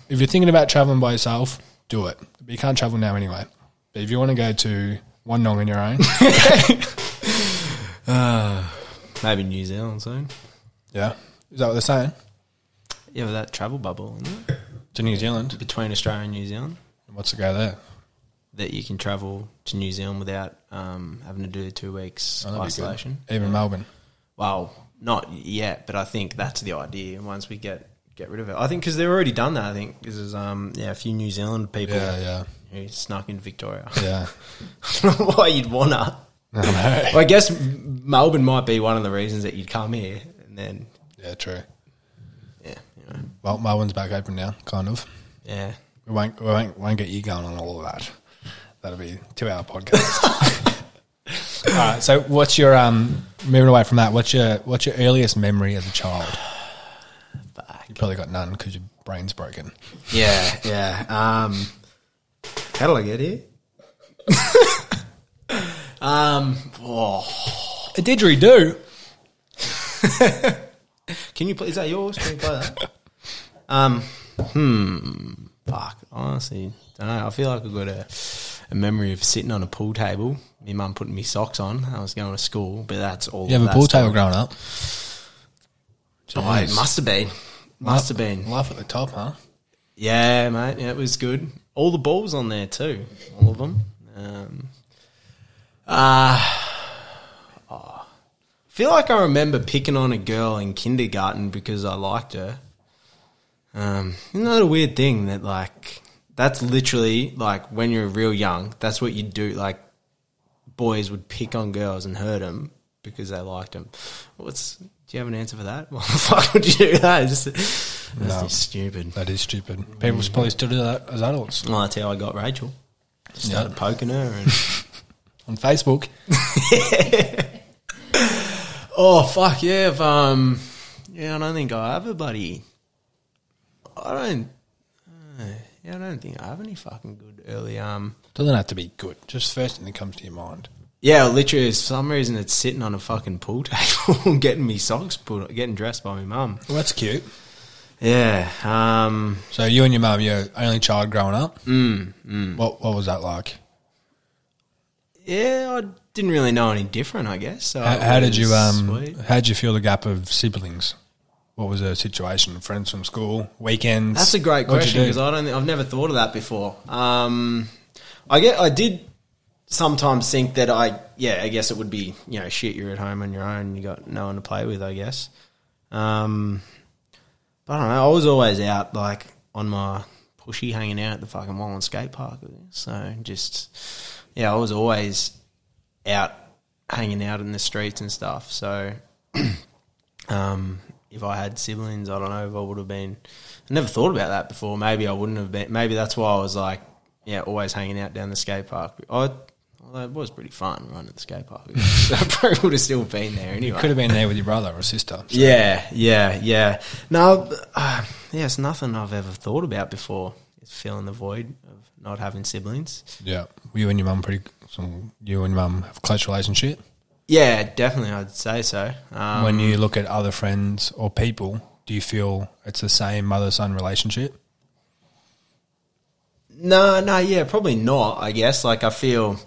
if you're thinking about traveling by yourself, do it. But you can't travel now anyway. But if you want to go to one nong on your own, [LAUGHS] [LAUGHS] Maybe New Zealand soon. yeah, is that what they're saying? Yeah, with that travel bubble isn't it? To New Zealand, between Australia and New Zealand, what's the go there? that you can travel to New Zealand without um, having to do two weeks Oh, that'd be good. isolation. Even Melbourne. Well, not yet, but I think that's the idea. Once we get get rid of it, I think because they've already done that. I think this is um yeah a few New Zealand people Yeah, yeah, who snuck into Victoria. [LAUGHS] yeah. I don't know why you'd wanna. [LAUGHS] Well, I guess Melbourne might be one of the reasons that you'd come here, and then Yeah, true. yeah, you know, Well, Melbourne's back open now, kind of. yeah. We won't, we won't, won't get you going on all of that. That'll be two hour podcast. [LAUGHS] all right. So, what's your um moving away from that? What's your what's your earliest memory as a child? You probably got none because your brain's broken. Yeah, yeah. Um, how did I get here? [LAUGHS] um, oh. A didgeridoo. [LAUGHS] Can you play? Is that yours? Can you play that? um, hmm. Fuck. Honestly, don't know. I feel like I've got a, a memory of sitting on a pool table. My mum putting me socks on. I was going to school, but that's all. You have a pool table growing up. Oh, it must have been. Must have been. Life at the top, huh? Yeah, mate. Yeah, it was good. All the balls on there too. All of them. Um, uh, oh. feel like I remember picking on a girl in kindergarten because I liked her. Um, isn't that a weird thing that like that's literally like when you're real young, that's what you do. Like boys would pick on girls and hurt them because they liked them. What's do you have an answer for that? [LAUGHS] Why the fuck would you do that? It's just, that's No. just stupid. That is stupid. People probably still do that as adults Well, that's how I got Rachel. Started poking her and [LAUGHS] [LAUGHS] on Facebook. oh fuck yeah, if, um, yeah, I don't think I have a buddy. I don't. uh, yeah, I don't think I have any fucking good early. Um, Doesn't have to be good. Just first thing that comes to your mind. yeah, literally, for some reason, it's sitting on a fucking pool [LAUGHS] table, getting me socks put, getting dressed by my mum. Well, that's cute. Yeah, um, So you and your mum, your only child growing up. mm, mm. What what was that like? yeah, I didn't really know any different. I guess. So How, it how did you um? sweet. How did you feel the gap of siblings? What was the situation? Friends from school, weekends. That's a great What'd question because I don't. I've never thought of that before. Um, I get. I did sometimes think that I. Yeah, I guess it would be. You know, shit. You're at home on your own. You got no one to play with. I guess. Um, but I don't know. I was always out like on my pushy, hanging out at the fucking Wallan skate park. So just yeah, I was always out hanging out in the streets and stuff. So [CLEARS THROAT] um, if I had siblings, I don't know if I would have been. I never thought about that before. Maybe I wouldn't have been. Maybe that's why I was like, yeah, always hanging out down the skate park. I, well, it was pretty fun running the skate park. [LAUGHS] [LAUGHS] I probably would have still been there anyway. You could have been there with your brother or sister. so- Yeah, yeah, yeah. No, uh, yeah, it's nothing I've ever thought about before. Is filling the void of not having siblings. Yeah. Were you and your mum pretty? Some, you and your mum have a close relationship. Yeah, definitely, I'd say so. Um, when you look at other friends or people, do you feel it's the same mother son relationship? No, no, yeah, probably not. I guess like I feel,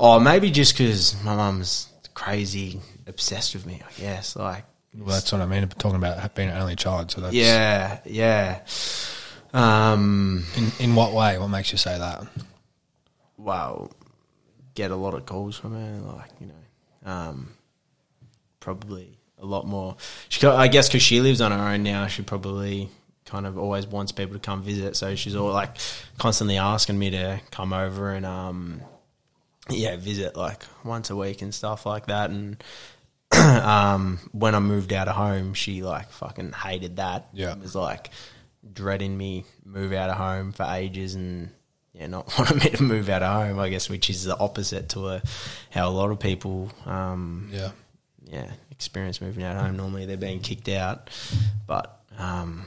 oh, maybe just because my mum's crazy obsessed with me. I guess like Well, that's what I mean. Talking about being an only child. So that's yeah, yeah. Um, In, in what way? What makes you say that? well, get a lot of calls from her, like you know, um, probably a lot more. She, I guess, because she lives on her own now, she probably kind of always wants people to come visit. So she's all like constantly asking me to come over and um, yeah, visit like once a week and stuff like that. And [CLEARS THROAT] um, when I moved out of home, she like fucking hated that. Yeah. it was like dreading me move out of home for ages and yeah, not [LAUGHS] wanting me to move out of home. I guess which is the opposite to a, how a lot of people um, Yeah. yeah experience moving out of home. Normally they're being kicked out, but um,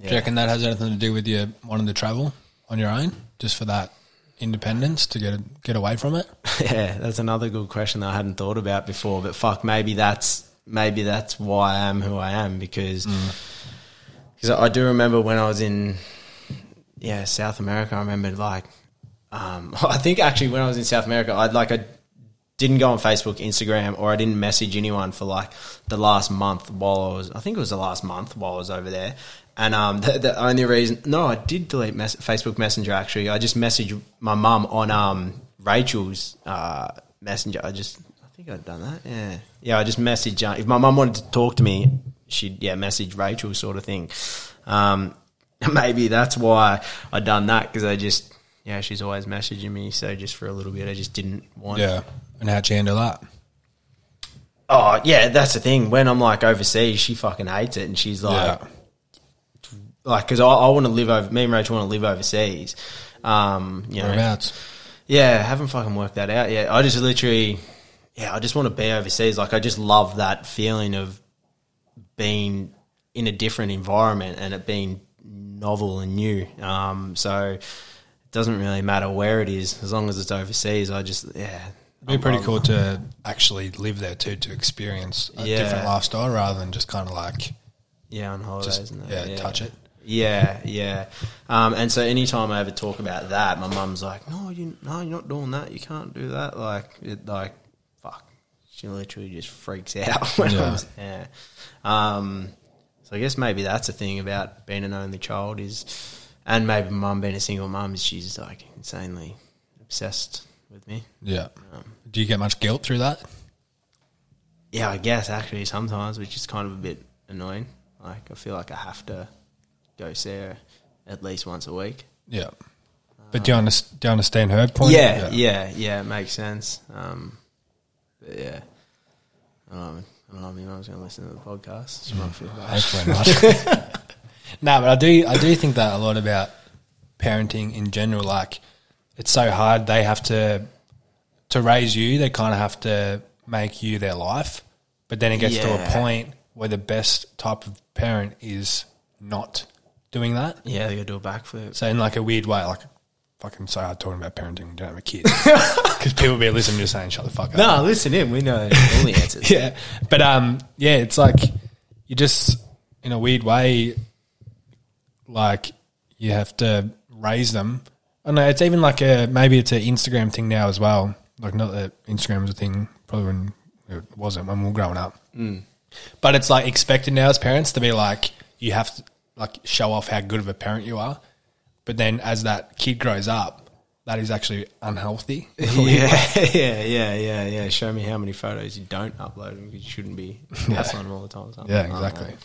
Do you reckon that has anything to do with you wanting to travel on your own, just for that independence to get get away from it? [LAUGHS] Yeah, that's another good question that I hadn't thought about before. But fuck, maybe that's maybe that's why I am who I am because because I do remember when I was in yeah South America. I remember like um, [LAUGHS] I think actually when I was in South America, I'd like I didn't go on Facebook, Instagram, or I didn't message anyone for like the last month while I was. I think it was the last month while I was over there. And um, [LAUGHS] the, the only reason, no, I did delete mess- Facebook Messenger. Actually, I just messaged my mum on um, Rachel's uh, Messenger. I just, I think I'd done that. Yeah, yeah. I just messaged. Uh, if my mum wanted to talk to me, she'd yeah message Rachel, sort of thing. Um, [LAUGHS] maybe that's why I done that because I just yeah she's always messaging me. So just for a little bit, I just didn't want. Yeah. And how'd you handle that? Oh yeah, that's the thing. When I'm like overseas, she fucking hates it, and she's like, yeah. like, because I, I want to live over. Me and Rachel want to live overseas. Um, you know, yeah, haven't fucking worked that out yet. I just literally, yeah, I just want to be overseas. Like, I just love that feeling of being in a different environment and it being novel and new. Um, so it doesn't really matter where it is as long as it's overseas. I just, yeah. It'd be pretty cool to actually live there too, to experience a Yeah. different lifestyle rather than just kind of like Yeah, on holidays just and yeah, that. touch it. Yeah, yeah. Um, and so anytime I ever talk about that, my mum's like, "No, you, no, you're not doing that. You can't do that." Like, it, like, fuck. She literally just freaks [LAUGHS] out when Yeah. I'm yeah. Um, so I guess maybe that's the thing about being an only child is, and maybe mum being a single mum is she's like insanely obsessed with me. Yeah. Um, Do you get much guilt through that? yeah, I guess actually sometimes, which is kind of a bit annoying. Like I feel like I have to go see her at least once a week. Yeah. But do you, understand, do you understand her point? Yeah, yeah, yeah, it makes sense. Um, but yeah, Um, I don't know. I. My mum's going to listen to the podcast. Might feel bad. Hopefully not. no, but I do I do think that a lot about parenting in general. Like it's so hard. They have to to raise you. They kind of have to make you their life. But then it gets to a point where the best type of parent is not doing that. Yeah, they to do a backflip. So in like a weird way, like fucking so hard talking about parenting when you don't have a kid [LAUGHS] because people be listening to saying shut the fuck up. No, listen in. We know all the answers. [LAUGHS] yeah, but um, yeah, it's like you just in a weird way, like you have to raise them. I don't know it's even like a maybe it's an Instagram thing now as well. Like not that Instagram was a thing probably when it wasn't when we were growing up, mm. but it's like expected now as parents to be like you have to like show off how good of a parent you are. But then as that kid grows up, that is actually unhealthy. [LAUGHS] yeah, yeah, yeah, yeah, yeah. Show me how many photos you don't upload because you shouldn't be [LAUGHS] uploading them all the time. something. Yeah, exactly. know.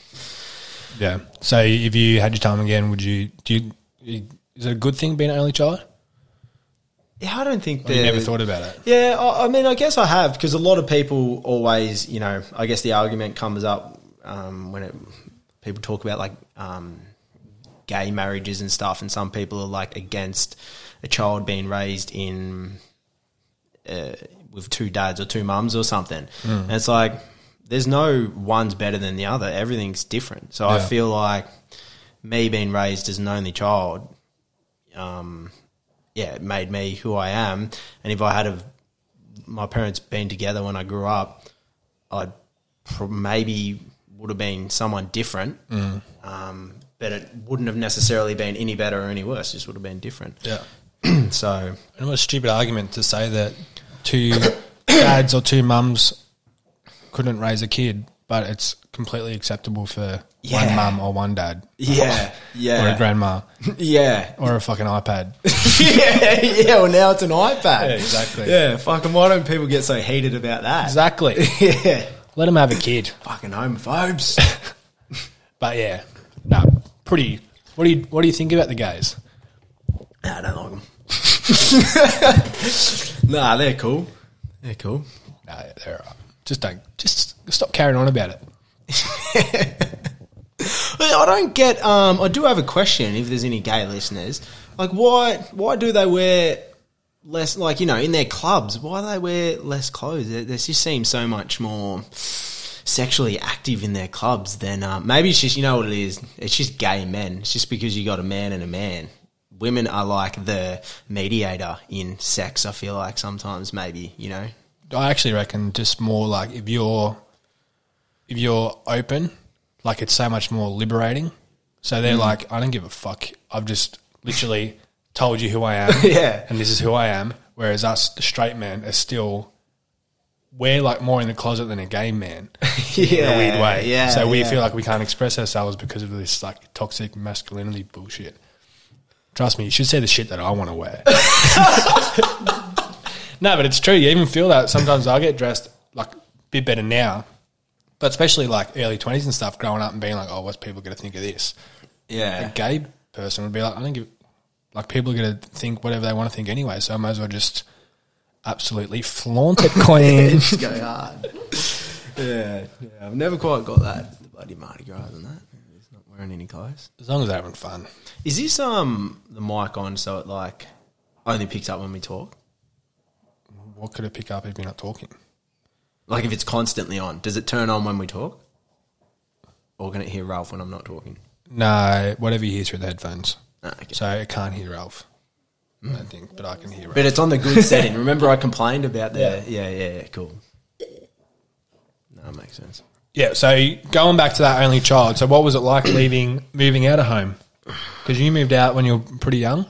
Yeah. So if you had your time again, would you do? You, is it a good thing being an only child? Yeah, I don't think Or you never thought about it. Yeah, I, I mean, I guess I have because a lot of people always, you know, I guess the argument comes up um, when it, people talk about like um, gay marriages and stuff, and some people are like against a child being raised in uh, with two dads or two mums or something. And it's like there's no one's better than the other. Everything's different. So I feel like me being raised as an only child, um, yeah, it made me who I am. And if I had have my parents been together when I grew up, I pro- maybe would have been someone different. Um, but it wouldn't have necessarily been any better or any worse. Just would have been different. Yeah. [CLEARS THROAT] So And what a stupid argument to say that two [COUGHS] dads or two mums couldn't raise a kid, but it's completely acceptable for Yeah. one mum or one dad yeah, yeah. or a grandma [LAUGHS] yeah, or a fucking iPad. [LAUGHS] yeah, yeah. Well, now it's an iPad. Yeah, exactly. Yeah, fucking. Why don't people get so heated about that? Exactly. [LAUGHS] Yeah, Let them have a kid. fucking homophobes. But yeah, no, pretty. What do you What do you think about the gays? Nah, I don't like them. [LAUGHS] nah, they're cool. They're cool. No, they're alright. Just don't. Just stop carrying on about it. [LAUGHS] I don't get. Um, I do have a question. If there's any gay listeners, like why why do they wear less? Like you know, in their clubs, why do they wear less clothes? They, they just seems so much more sexually active in their clubs then uh, maybe it's just you know what it is. It's just gay men. It's just because you got a man and a man. Women are like the mediator in sex. I feel like sometimes maybe you know. I actually reckon just more like if you're if you're open, like it's so much more liberating. So they're like, I don't give a fuck. I've just literally told you who I am. [LAUGHS] Yeah. And this is who I am. Whereas us, the straight men, are still we're like more in the closet than a gay man. [LAUGHS] in a weird way. Yeah. So we yeah. feel like we can't express ourselves because of this like toxic masculinity bullshit. Trust me, you should say the shit that I want to wear. [LAUGHS] no, but it's true. You even feel that sometimes I get dressed like a bit better now, but especially like early twenties and stuff, growing up and being like, "Oh, what's people going to think of this?" yeah. A gay person would be like, "I don't give." Like people are going to think whatever they want to think anyway, so I might as well just absolutely flaunted [LAUGHS] it, go hard. yeah, yeah. I've never quite got that. The bloody Mardi Gras and that. He's not wearing any clothes. as long as they're having fun. Is this um the mic on so it like only picks up when we talk? What could it pick up if you're not talking? Like if it's constantly on, does it turn on when we talk? Or can it hear Ralph when I'm not talking? No, whatever you hear through the headphones. Ah, okay. So I can't hear Ralph. I don't think, but I can hear Ralph. But it's on the good setting. [LAUGHS] Remember I complained about the yeah, yeah, yeah, yeah cool. No, that makes sense. Yeah, so going back to that only child, so what was it like [CLEARS THROAT] leaving, moving out of home? Because you moved out when you were pretty young?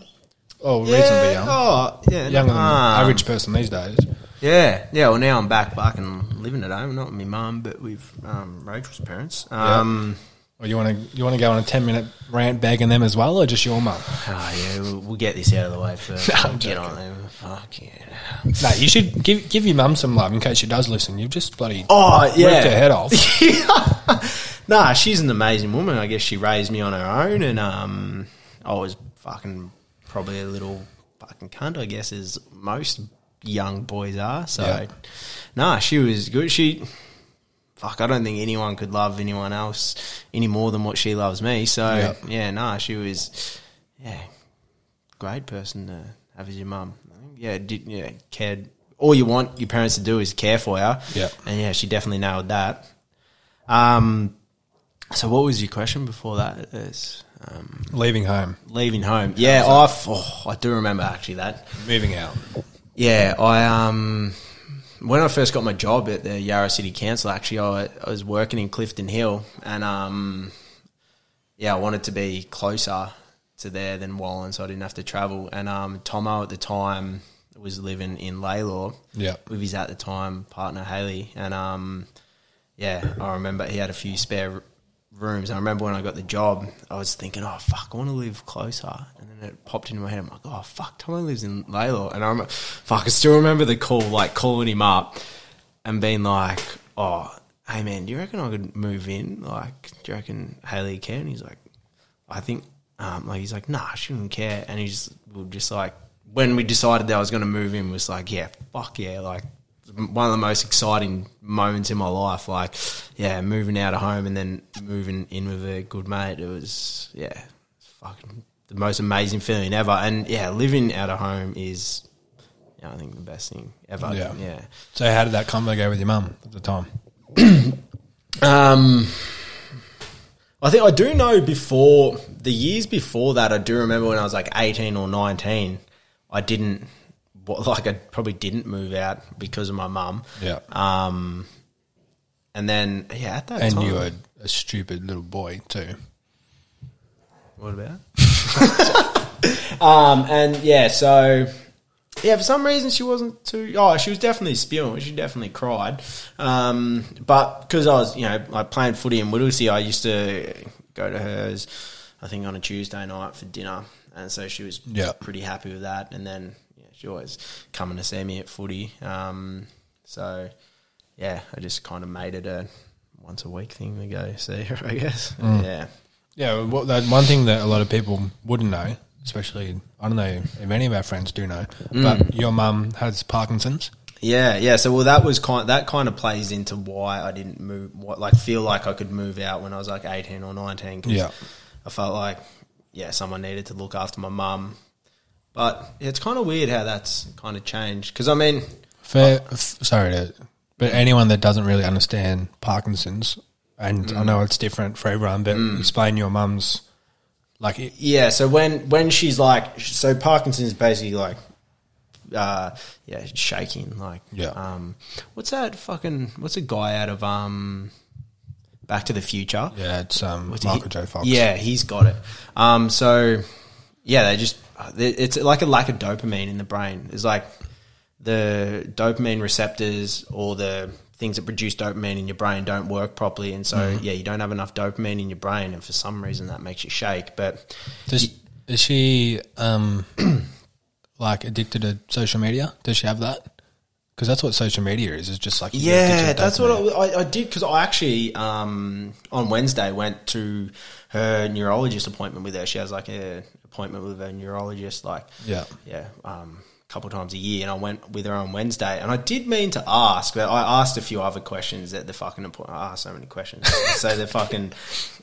Oh, reasonably young. Oh, yeah. Younger than the um, average person these days. Yeah, yeah. Well, now I'm back back and living at home, not with my mum, but with um, Rachel's parents. Um, Or you want to you want to go on a ten minute rant begging them as well, or just your mum? Oh, yeah, we'll, we'll get this out of the way first. [LAUGHS] No, I'm get joking. on there. Fuck yeah. No, you should give give your mum some love in case she does listen. You've just bloody Oh, ripped her yeah. head off. [LAUGHS] Nah, she's an amazing woman. I guess she raised me on her own, and um, I was fucking probably a little fucking cunt, I guess, as most young boys are. So, Yeah. nah, she was good. She, fuck, I don't think anyone could love anyone else any more than what she loves me. So, Yeah. yeah, nah, she was, yeah, great person to have as your mum. Yeah, did, yeah, cared. All you want your parents to do is care for you. Yeah. And yeah, she definitely nailed that. Um, so what was your question before that? Is um, Leaving home, leaving home? Yeah, I oh, I do remember actually that. moving out. Yeah, I um when I first got my job at the Yarra City Council, actually, I, I was working in Clifton Hill, and um yeah, I wanted to be closer to there than Wallan, so I didn't have to travel. And um Tomo at the time was living in Lalor Yeah. with his at the time partner Haley, and um, yeah, I remember he had a few spare rooms. I remember when I got the job, I was thinking, oh fuck, I want to live closer, and then it popped into my head. I'm like, oh fuck, Tommy lives in Lalor, and I remember, fuck, I still remember the call, like calling him up and being like, oh, hey man, do you reckon I could move in? Like, do you reckon Haley can? He's like, I think, um, like he's like, nah, she wouldn't care, and he's we just like, when we decided that I was going to move in, was like, yeah, fuck yeah, like one of the most exciting moments in my life. Like, yeah, moving out of home and then moving in with a good mate. It was, yeah, fucking the most amazing feeling ever. And yeah, living out of home is, yeah, I think the best thing ever. Yeah. yeah. So how did that convo go with your mum at the time? [CLEARS THROAT] Um, I think I do know before the years before that. I do remember when I was like eighteen or nineteen. I didn't well, [LAUGHS] like I probably didn't move out because of my mum. Yeah. Um, and then yeah, at that and time, you were a stupid little boy too. What about? [LAUGHS] um, and yeah, so yeah, for some reason she wasn't too. Oh, she was definitely spewing. She definitely cried. Um, but because I was, you know, I played footy in Whittlesea, I used to go to hers. I think on a Tuesday night for dinner, and so she was Yeah. pretty happy with that. And then yeah, she always coming to see me at footy. Um, so yeah, I just kind of made it a once a week thing to go see her. I guess. Yeah. Yeah, well, that one thing that a lot of people wouldn't know, especially I don't know if any of our friends do know, but your mum has Parkinson's. Yeah, yeah. So well, that was kind. That kind of plays into why I didn't move. What like feel like I could move out when I was like eighteen or nineteen. 'cause Yeah. I felt like yeah, someone needed to look after my mum. But it's kind of weird how that's kind of changed. Because I mean, For f- sorry, to, but anyone that doesn't really understand Parkinson's, and I know it's different for everyone, but explain your mum's like it, yeah. So when when she's like, so Parkinson's basically like. Uh, yeah, shaking like Yeah. Um, what's that fucking? What's a guy out of um, Back to the Future? yeah, it's um, he- Michael J. Fox. Yeah, he's got it. Um, so yeah, they just it's like a lack of dopamine in the brain. It's like the dopamine receptors or the things that produce dopamine in your brain don't work properly, and so Mm-hmm. yeah, you don't have enough dopamine in your brain, and for some reason that makes you shake. But Does, is she um [CLEARS THROAT] like addicted to social media? Does she have that? Because that's what social media is. Is just like Yeah, that's what I, I did because I actually um, on Wednesday went to her neurologist appointment with her. She has like a appointment with a neurologist, like Yeah. yeah, um, a couple times a year, and I went with her on Wednesday. And I did mean to ask, but I asked a few other questions at the fucking appointment. I asked so many questions, [LAUGHS] so the fucking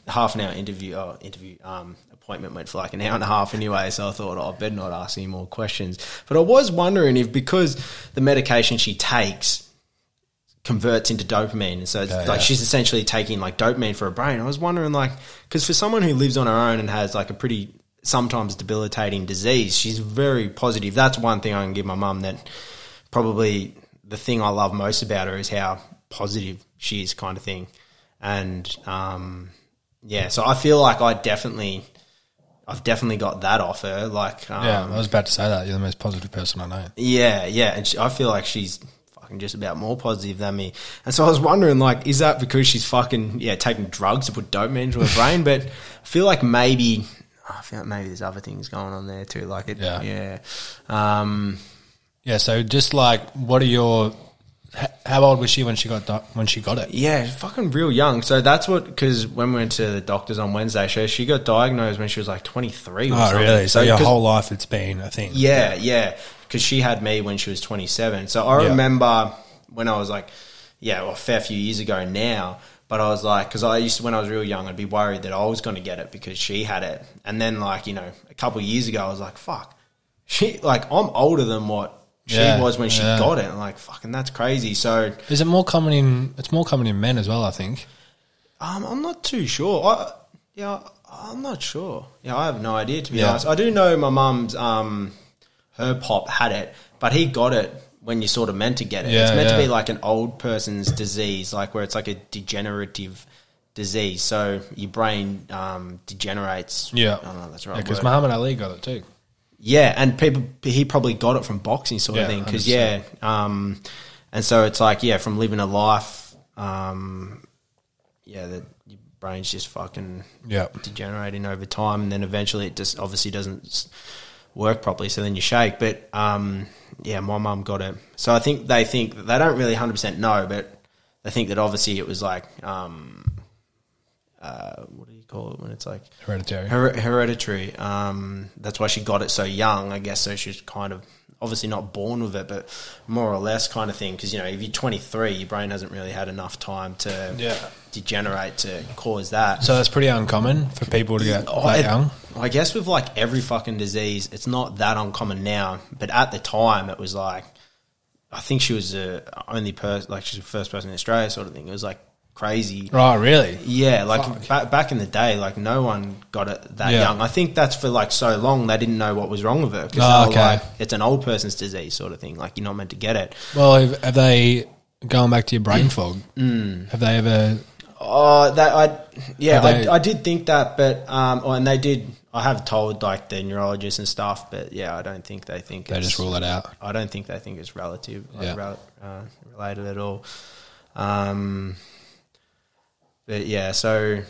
half an hour interview oh, interview um, appointment went for like an hour and a half anyway. So I thought oh, I better not ask any more questions. But I was wondering if because the medication she takes converts into dopamine, and so it's like yeah. she's essentially taking like dopamine for her brain. I was wondering, like, because for someone who lives on her own and has like a pretty sometimes debilitating disease, she's very positive. That's one thing I can give my mum. That probably the thing I love most about her is how positive she is, kind of thing. And um, yeah, so I feel like I definitely. I've definitely got that off her. Like, um, Yeah, I was about to say that. You're the most positive person I know. yeah, yeah, and she, I feel like she's fucking just about more positive than me. And so I was wondering, like, is that because she's fucking yeah taking drugs to put dopamine into her brain? But I feel like maybe I feel like maybe there's other things going on there too. Like it, Yeah. yeah, Um, Yeah. So just like, what are your? How old was she when she got when she got it? yeah, fucking real young. So that's what because when we went to the doctors on Wednesday, she she got diagnosed when she was like 23. Oh, something. really? So your whole life it's been a thing. Yeah, yeah. Because she had me when she was 27. So I Yeah. remember when I was like, yeah, well, a fair few years ago now. But I was like, because I used to, when I was real young, I'd be worried that I was going to get it because she had it. And then, like, you know, a couple of years ago, I was like, fuck. She, like, I'm older than what she Yeah, was when she yeah. got it. I'm like, fucking, that's crazy. So, Is it more common in? It's more common in men as well. I think. Um, I'm not too sure. I, yeah, I'm not sure. Yeah, I have no idea to be Yeah. honest. I do know my mum's um, her pop had it, but he got it when you're sort of meant to get it. Yeah, it's meant to be like an old person's disease, like where it's like a degenerative disease. So your brain um, degenerates. Yeah. I don't know. if That's right. Because word. Muhammad Ali got it too. Yeah, and people he probably got it from boxing sort Yeah, of thing because yeah, um, and so it's like yeah, from living a life, um, yeah, that your brain's just fucking Yeah. degenerating over time, and then eventually it just obviously doesn't work properly. So then you shake. But um, yeah, my mum got it. So I think they think they don't really hundred percent know, but they think that obviously it was like um, uh, what do you call it when it's like Hereditary. Her- hereditary. Um, that's why she got it so young, I guess. So she's kind of obviously not born with it, but more or less kind of thing. Because you know, if you're 23, your brain hasn't really had enough time to Yeah. Degenerate to cause that. So that's pretty uncommon for people to get Oh, that I- young. I guess with like every fucking disease, it's not that uncommon now. But at the time, it was like, I think she was the only person, like she's the first person in Australia, sort of thing. It was like crazy. Right, really? Yeah, like Fuck. back in the day, like no one got it that Yeah. young. I think that's for like so long they didn't know what was wrong with her because Oh, okay. like it's an old person's disease sort of thing. Like you're not meant to get it. Well, have, have they going back to your brain fog? Mm. Have they ever Oh, that I yeah, they- I, I did think that, but um, oh, and they did. I have told like the neurologists and stuff, but yeah, I don't think they think They just rule it out. I don't think they think it's relative, like, Yeah. rel- uh, related at all. Um, but yeah, so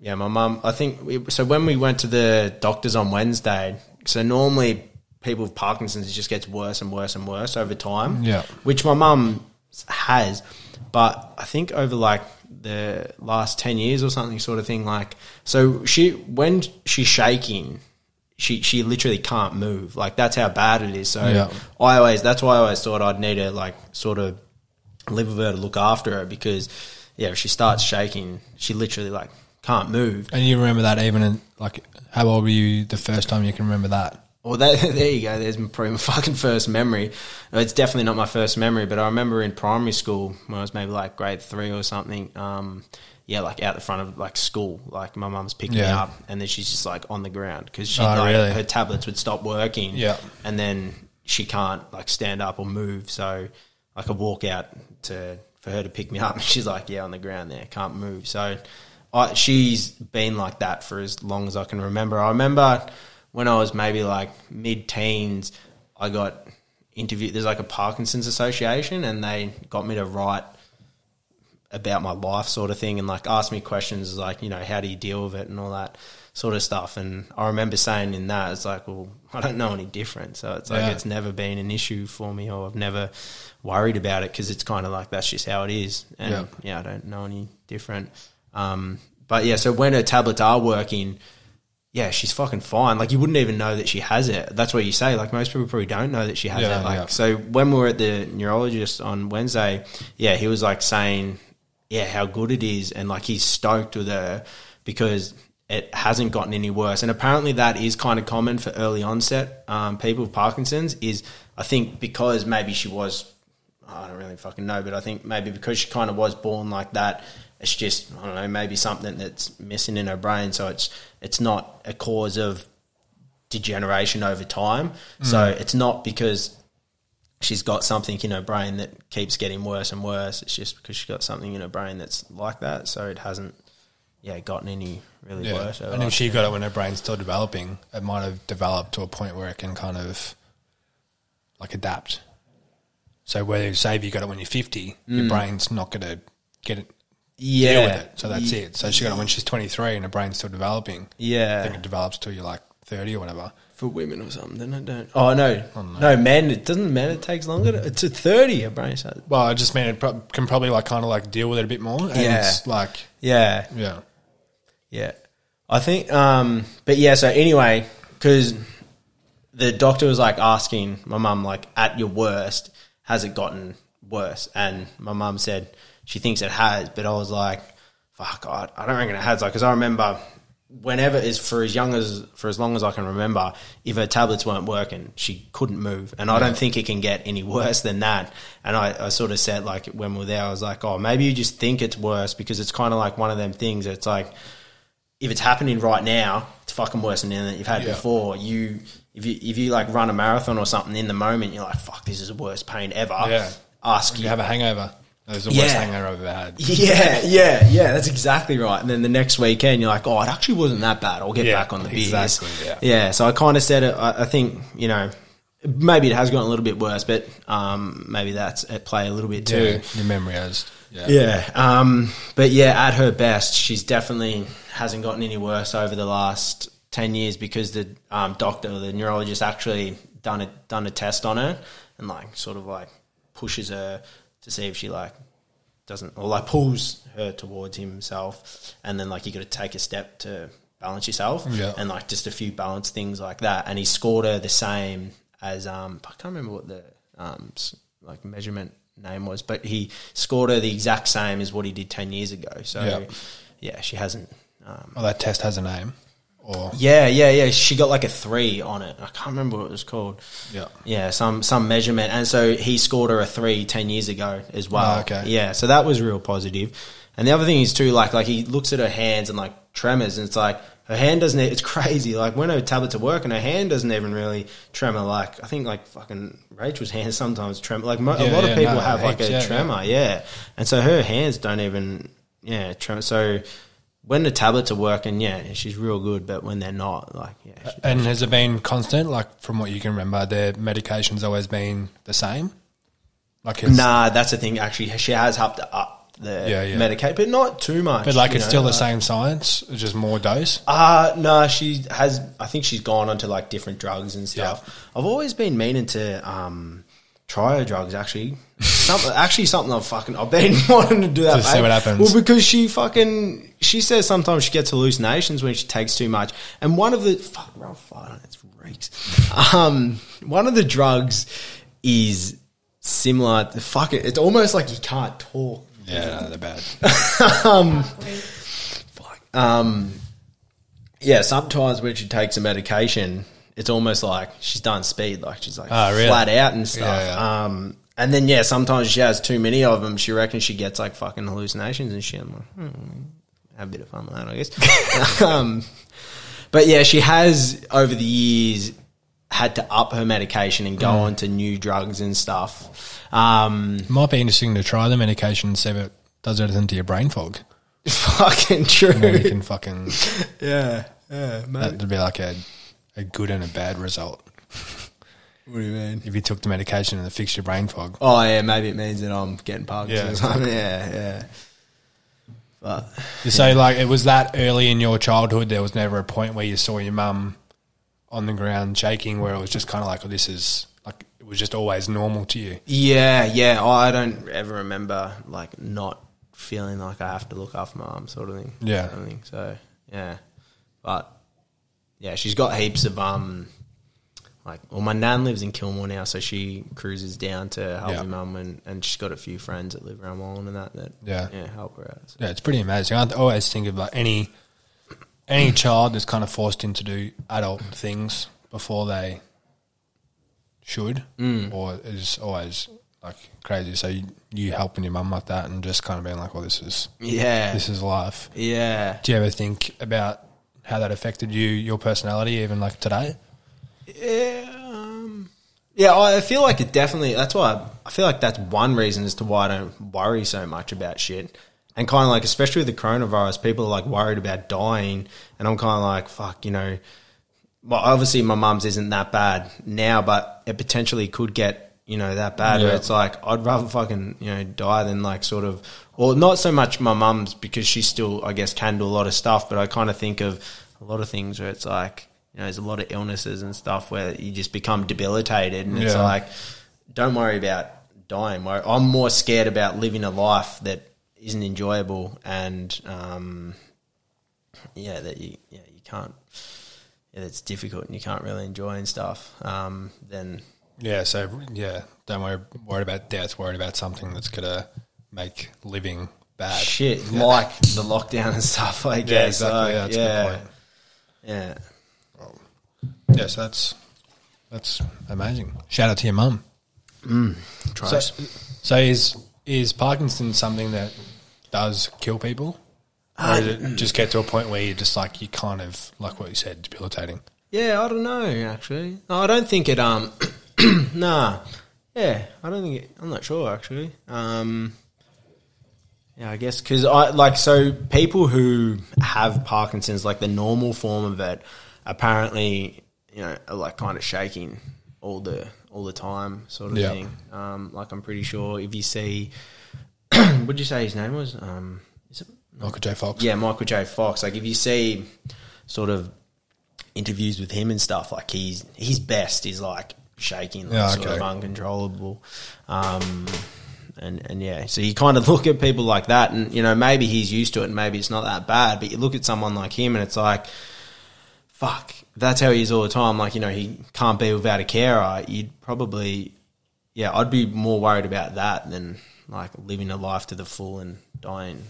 yeah, my mum. I think we, so. When we went to the doctors on Wednesday, so normally people with Parkinson's it just gets worse and worse and worse over time. Yeah. which my mum has, but I think over like the last ten years or something, sort of thing. Like, so she when she's shaking. She, she literally can't move. Like that's how bad it is. So Yeah. I always that's why I always thought I'd need to like sort of live with her to look after her because yeah, if she starts shaking, she literally like can't move. And you remember that even in, like, how old were you the first time you can remember that? Well, that, [LAUGHS] there you go. There's probably my [LAUGHS] fucking first memory. It's definitely not my first memory, but I remember in primary school when I was maybe like grade three or something. Um, yeah, like out the front of like school, like my mum's picking me up, and then she's just like on the ground because she Oh, like really? her tablets would stop working. Yeah. and then she can't like stand up or move, so I could walk out to for her to pick me up, [LAUGHS] and she's like, yeah, on the ground there, can't move. So I, she's been like that for as long as I can remember. I remember when I was maybe like mid teens, I got interviewed. There's like a Parkinson's Association, and they got me to write about my life, sort of thing, and like ask me questions like, you know, how do you deal with it and all that sort of stuff. And I remember saying in that, it's like, well, I don't know any different. So it's like Yeah. it's never been an issue for me, or I've never worried about it because it's kind of like that's just how it is. And Yeah. yeah, I don't know any different. Um, but yeah, so when her tablets are working, yeah, she's fucking fine. Like you wouldn't even know that she has it. That's what you say. Like most people probably don't know that she has Yeah, it. Like yeah. so when we were at the neurologist on Wednesday, yeah, he was like saying, yeah, how good it is, and like he's stoked with her because it hasn't gotten any worse. And apparently that is kind of common for early onset um, people with Parkinson's. Is I think because maybe she was I don't really fucking know, but I think maybe because she kind of was born like that, it's just I don't know, maybe something that's missing in her brain. So it's it's not a cause of degeneration over time. So mm. it's not because she's got something in her brain that keeps getting worse and worse. It's just because she's got something in her brain that's like that. So it hasn't, yeah, gotten any really Yeah. worse. And if last- she got it when her brain's still developing, it might have developed to a point where it can kind of like adapt. So whether you say if you got it when you're 50, your mm. brain's not going to get it yeah, deal with it. So that's Ye- it. So she got it when she's 23 and her brain's still developing. Yeah. I think it develops till you're like 30 or whatever. for women or something. Then I don't. Oh no, no, men. It doesn't men. It takes longer. To, it's a thirty. A brain starts. Well, I just mean it pro- can probably like kind of like deal with it a bit more. And Yeah. it's like, Yeah, yeah. Yeah, I think. Um, but yeah. So anyway, because the doctor was like asking my mum, like, at your worst, has it gotten worse? And my mum said she thinks it has, but I was like, fuck, I, I don't reckon it has. Like, because I remember whenever is for as young as for as long as I can remember, if her tablets weren't working, she couldn't move, and I don't think it can get any [LAUGHS] worse than that. And I, I sort of said like when we were there, I was like, oh, maybe you just think it's worse because it's kind of like one of them things. It's like if it's happening right now, it's fucking worse than anything that you've had Yeah. before. You if you if you like run a marathon or something in the moment, you're like, fuck, this is the worst pain ever. Yeah. Ask You you have a hangover. That was the worst Yeah. hangover I've ever had. [LAUGHS] yeah, yeah, yeah. That's exactly right. And then the next weekend, you're like, "Oh, it actually wasn't that bad. I'll get Yeah, back on the beers." exactly, yeah. So I kind of said it. I, I think you know, maybe it has gotten a little bit worse, but um, maybe that's at play a little bit too. Yeah, your memory has. Yeah. Yeah. Um, but yeah, at her best, she's definitely hasn't gotten any worse over the last 10 years because the um, doctor, the neurologist actually done a, done a test on her and like sort of like pushes her to see if she like doesn't or like pulls her towards himself and then like you got to take a step to balance yourself Yeah. and like just a few balance things like that and he scored her the same as um I can't remember what the um like measurement name was but he scored her the exact same as what he did 10 years ago so Yeah. yeah she hasn't um Well, that test has a name. Or yeah yeah yeah she got like a 3 on it I can't remember what it was called yeah. yeah, some some measurement, and so he scored her a three 10 years ago as well. Oh, okay. Yeah, so that was real positive. And the other thing is too, like like he looks at her hands and like tremors, and it's like her hand doesn't. It's [LAUGHS] crazy. Like when her tablets are working, her hand doesn't even really tremor. Like I think like fucking Rachel's [LAUGHS] hands sometimes tremor. Like mo- a lot yeah, of people no, have like a yeah, tremor. Yeah. and so her hands don't even yeah. Try, so when the tablets are working, yeah, she's real good. But when they're not, like yeah, she, And has it been constant? Like from what you can remember, their medication's always been the same. Like it's, nah, that's the thing. Actually, she has upped up the Yeah, yeah. Medicaid, but not too much. but like it's know, still the same science, just more dose. Uh no, she has. I think she's gone onto like different drugs and stuff. I've always been meaning to um, try her drugs. Actually, something actually something I've fucking I've been [LAUGHS] wanting to do that. To see what happens. Well, because she fucking she says sometimes she gets hallucinations when she takes too much. And one of the fuck, on it, it's reeks. Um, one of the drugs is similar. Fuck it, it's almost like you can't talk. Yeah, no, they're bad. [LAUGHS] um, fuck. Um, yeah, sometimes when she takes a medication, it's almost like she's done speed, like she's like Oh, really? flat out and stuff. Yeah, yeah. Um, and then yeah, sometimes she has too many of them. She reckons she gets like fucking hallucinations and shit. I'm like, hmm, have a bit of fun with that, I guess. [LAUGHS] um, but yeah, she has over the years had to up her medication and go Mm. on to new drugs and stuff. Um, It might be interesting to try the medication and see if it does anything to your brain fog. [LAUGHS] fucking true. And you can fucking [LAUGHS] yeah, yeah, that'd be like a a good and a bad result. What do you mean? If you took the medication and it fixed your brain fog. Oh yeah, maybe it means that I'm getting Parkinson's. Yeah, [LAUGHS] yeah, yeah. But You say like it was that early in your childhood. There was never a point where you saw your mum on the ground shaking, where it was just kind of like, oh, this is like it was just always normal to you. yeah, yeah. I don't ever remember like not feeling like I have to look after my mum, sort of thing. Yeah. sort of thing. So yeah, but yeah, she's got heaps of um. Like, well, my nan lives in Kilmore now, so she cruises down to help Yeah. my mum, and, and she's got a few friends that live around Wallan and that that Yeah. yeah help her out. So. Yeah, it's pretty amazing. I always think of like any any child that's kind of forced into do adult things before they should, or is always like crazy. So you, you helping your mum like that, and just kind of being like, "Well, this is Yeah, this is life." yeah. Do you ever think about how that affected you, your personality, even like today? Yeah, um, yeah. I feel like it definitely. That's why I, I feel like that's one reason as to why I don't worry so much about shit. And kind of like, especially with the coronavirus, people are like worried about dying, and I'm kind of like, fuck, you know. Well, obviously, my mum's isn't that bad now, but it potentially could get you know that bad. Where it's like I'd rather fucking you know die than like sort of, or not so much my mum's because she still I guess can do a lot of stuff, but I kind of think of a lot of things where it's like you know there's a lot of illnesses and stuff where you just become debilitated, and it's like don't worry about dying. I'm more scared about living a life that isn't enjoyable and um, yeah that you yeah you can't yeah it's difficult and you can't really enjoy and stuff. Um, then Yeah. So yeah, don't worry worried about death. Worried about something that's gonna make living bad. shit like the lockdown and stuff. I Yeah, guess. exactly. Like, yeah, that's yeah, a good point. yeah. Yes, that's that's amazing. Shout out to your mum. Try So, so is is Parkinson's something that does kill people, or Uh, does it just get to a point where you just like you kind of like what you said, debilitating? Yeah, I don't know actually. No, I don't think it. Um, [CLEARS THROAT] nah. Yeah, I don't think it. I'm not sure actually. Um, yeah, I guess because I like so people who have Parkinson's, like the normal form of it, apparently you know are like kind of shaking all the all the time, sort of Yeah. thing. Um, like I'm pretty sure if you see, [CLEARS THROAT] what'd you say his name was? Um, is it Michael J. Fox. yeah, Michael J. Fox. Like if you see sort of interviews with him and stuff, like he's his best is like shaking, like Yeah, sort okay. of uncontrollable. Um, and and yeah, so you kind of [LAUGHS] look at people like that, and you know maybe he's used to it, and maybe it's not that bad. But you look at someone like him, and it's like, fuck, that's how he is all the time. Like you know, he can't be without a carer. You'd probably, yeah, I'd be more worried about that than like living a life to the full and dying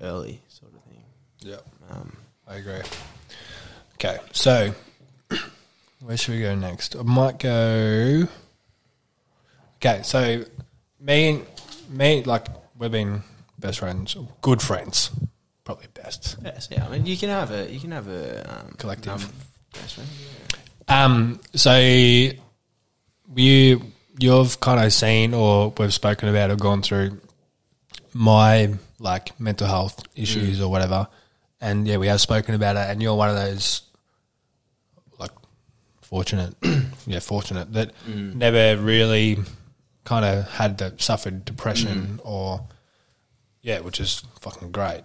early, sort of thing. Yeah, Um, I agree. Okay, so [CLEARS THROAT] where should we go next? I might go. Okay, so me and me like we've been best friends, good friends, probably best. yes, yeah. I mean, you can have a you can have a um, Collective. best friends, yeah. Um, so you you've kind of seen or we've spoken about or gone through my like mental health issues or whatever, and yeah, we have spoken about it, and you're one of those like fortunate, [CLEARS THROAT] yeah, fortunate that never really kind of had the suffered depression or yeah, which is fucking great.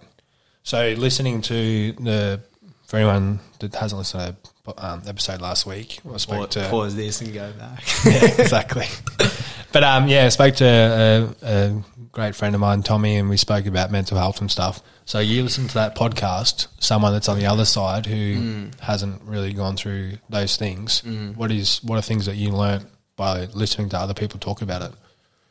So listening to the for anyone that hasn't listened to the um, episode last week, I spoke Pause, to pause this and go back. [LAUGHS] yeah, exactly. [LAUGHS] But um, yeah, I spoke to a, a great friend of mine, Tommy, and we spoke about mental health and stuff. So you listen to that podcast, someone that's on the other side who hasn't really gone through those things. What is what are things that you learnt by listening to other people talk about it?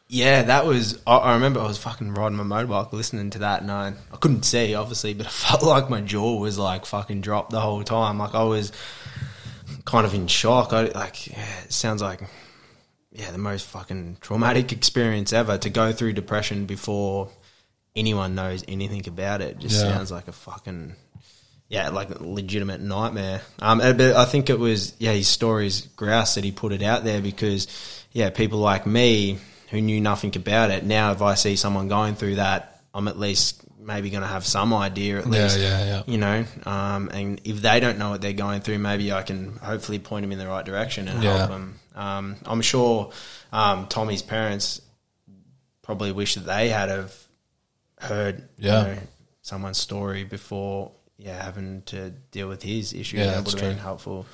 Yeah, that was. I, I remember I was fucking riding my motorbike, listening to that, and I, I couldn't see obviously, but I [LAUGHS] felt like my jaw was like fucking dropped the whole time. Like I was kind of in shock. I like, yeah, it sounds like yeah, the most fucking traumatic [LAUGHS] experience ever to go through depression before anyone knows anything about it. Just Yeah. sounds like a fucking yeah, like a legitimate nightmare. Um, but I think it was yeah, his stories grouse that he put it out there because yeah, people like me who knew nothing about it. Now, if I see someone going through that, I'm at least maybe going to have some idea at Yeah, least. yeah, yeah. You know, um, and if they don't know what they're going through, maybe I can hopefully point them in the right direction and Yeah. help them. Um, I'm sure um, Tommy's parents probably wish that they had have heard Yeah. you know, someone's story before yeah having to deal with his issues Yeah, that would have been helpful.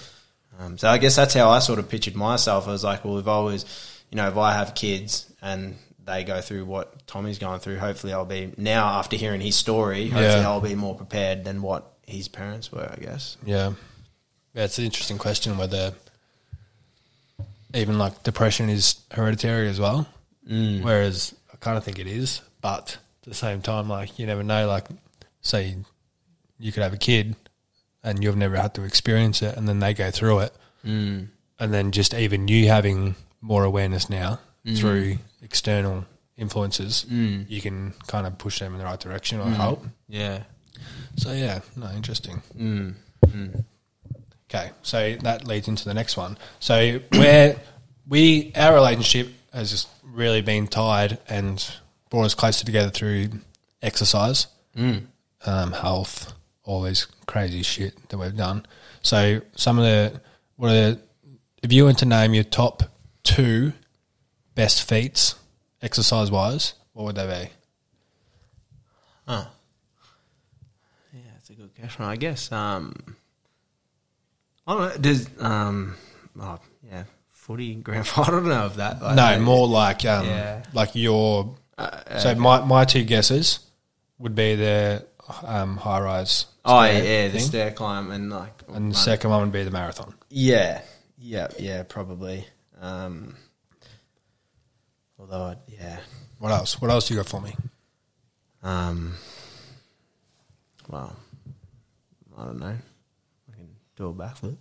Um, so I guess that's how I sort of pictured myself. I was like, well, if I was, you know, if I have kids and they go through what Tommy's going through, hopefully I'll be now after hearing his story. Hopefully Yeah. I'll be more prepared than what his parents were. I guess. Yeah. Yeah, it's an interesting question whether even like depression is hereditary as well. Mm. Whereas I kind of think it is, but at the same time, like you never know. Like, say you could have a kid and you've never had to experience it, and then they go through it, mm. and then just even you having more awareness now mm. through external influences, mm. you can kind of push them in the right direction or mm. help. Yeah. So yeah, no, interesting. Okay, so that leads into the next one. So [COUGHS] where we our relationship has just really been tied and brought us closer together through exercise, um, health, all this crazy shit that we've done. So some of the what are the, if you were to name your top two best feats exercise wise, what would they be? Yeah, that's a good question. I guess. Um, I don't know. Does um, oh, yeah, footy [LAUGHS] grand final. I don't know if that. Like, No, more like um, Yeah. like your. so my my two guesses would be the um, high rise. Oh yeah, yeah, the stair climb and like. and the second one would be the marathon. Yeah, yeah, yeah, probably. Um, although, I, yeah, What else? What else do you got for me? um, well, I don't know. I can do a backflip.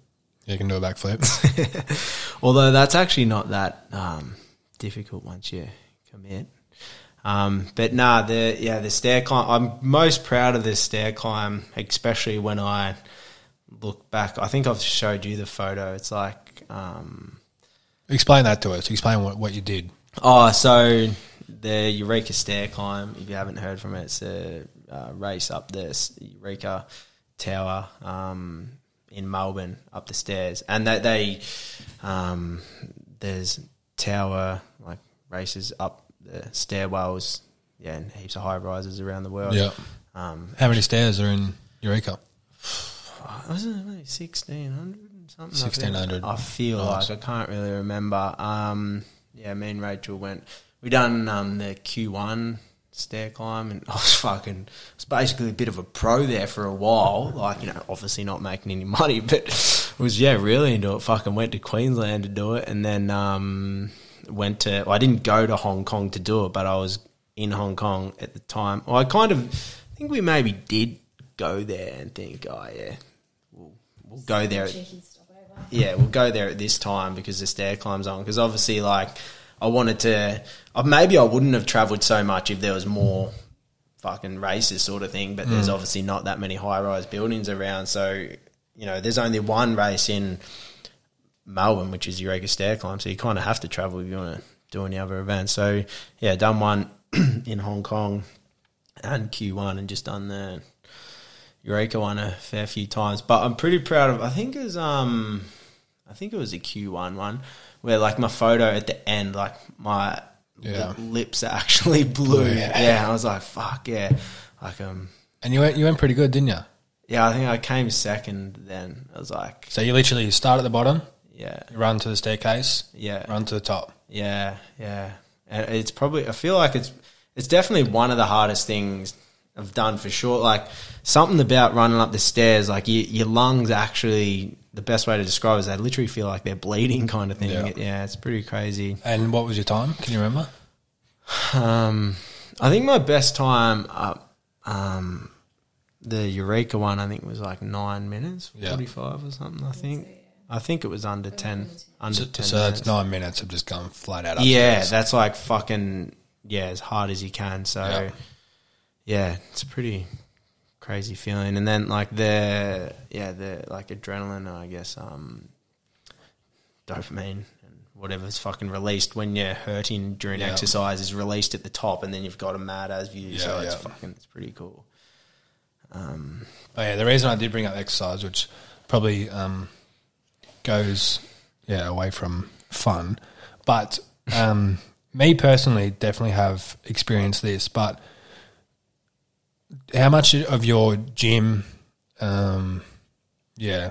You can do a backflip. [LAUGHS] Although that's actually not that um, difficult once you commit. Um, but nah, the yeah the stair climb. I'm most proud of this stair climb, especially when I look back. I think I've showed you the photo. It's like um, Explain that to us. Explain what, what you did. oh, so the Eureka stair climb. If you haven't heard from it, it's a uh, race up this Eureka Tower um, in Melbourne up the stairs, and that they um, there's tower like races up the stairwells, yeah, and heaps of high rises around the world. Yeah. Um, How many stairs are in Eureka? was it maybe sixteen hundred something? 1600. I feel Nice. like I can't really remember. Um, yeah, me and Rachel went. We done um, the Q one stair climb, and [LAUGHS] I was fucking. I was basically a bit of a pro there for a while. Like you know, obviously not making any money, [LAUGHS] but was yeah really into it. Fucking went to Queensland to do it, and then um, went to. Well, I didn't go to Hong Kong to do it, but I was in Hong Kong at the time. Well, I kind of I think we maybe did go there and think, oh yeah, we'll, we'll go there. Cheeky stopover. Yeah, we'll go there at this time because the stair climb's on. Because obviously, like, I wanted to. Uh, maybe I wouldn't have travelled so much if there was more fucking races, sort of thing. But there's obviously not that many high rise buildings around. So, you know, there's only one race in Melbourne, which is Eureka Stair Climb. So you kind of have to travel if you want to do any other events. So yeah, done one [CLEARS THROAT] in Hong Kong and Q1, and just done the Eureka one a fair few times. But I'm pretty proud of. I think it was um, I think it was a Q1 one where like my photo at the end, like my Yeah. lips are actually [LAUGHS] blue. yeah. yeah. I was like, fuck yeah, like um. And you went you went pretty good, didn't you? Yeah, I think I came second then. I was like, So you literally start at the bottom, yeah, you run to the staircase, yeah, run to the top. yeah, yeah. And it's probably, I feel like it's, it's definitely one of the hardest things I've done for sure. Like something about running up the stairs, like you, your lungs actually, the best way to describe it is they literally feel like they're bleeding kind of thing. Yeah. Yeah, it's pretty crazy. And what was your time? Can you remember? Um, I think my best time up, um, the Eureka one, I think was like nine minutes, Yeah. 45 or something, I think. I think it was under 10, under So, 10 so minutes. that's nine minutes of just going flat out. Yeah, upstairs. that's like fucking yeah, as hard as you can. So Yeah. yeah, it's a pretty crazy feeling. And then like the yeah, the like adrenaline, I guess, um dopamine and whatever's fucking released when you're hurting during Yeah. exercise is released at the top and then you've got a mad as view. so Yeah, it's fucking it's pretty cool. Oh, yeah, the reason I did bring up exercise, which probably um, goes yeah away from fun, but um, [LAUGHS] me personally definitely have experienced this. But how much of your gym, um, yeah,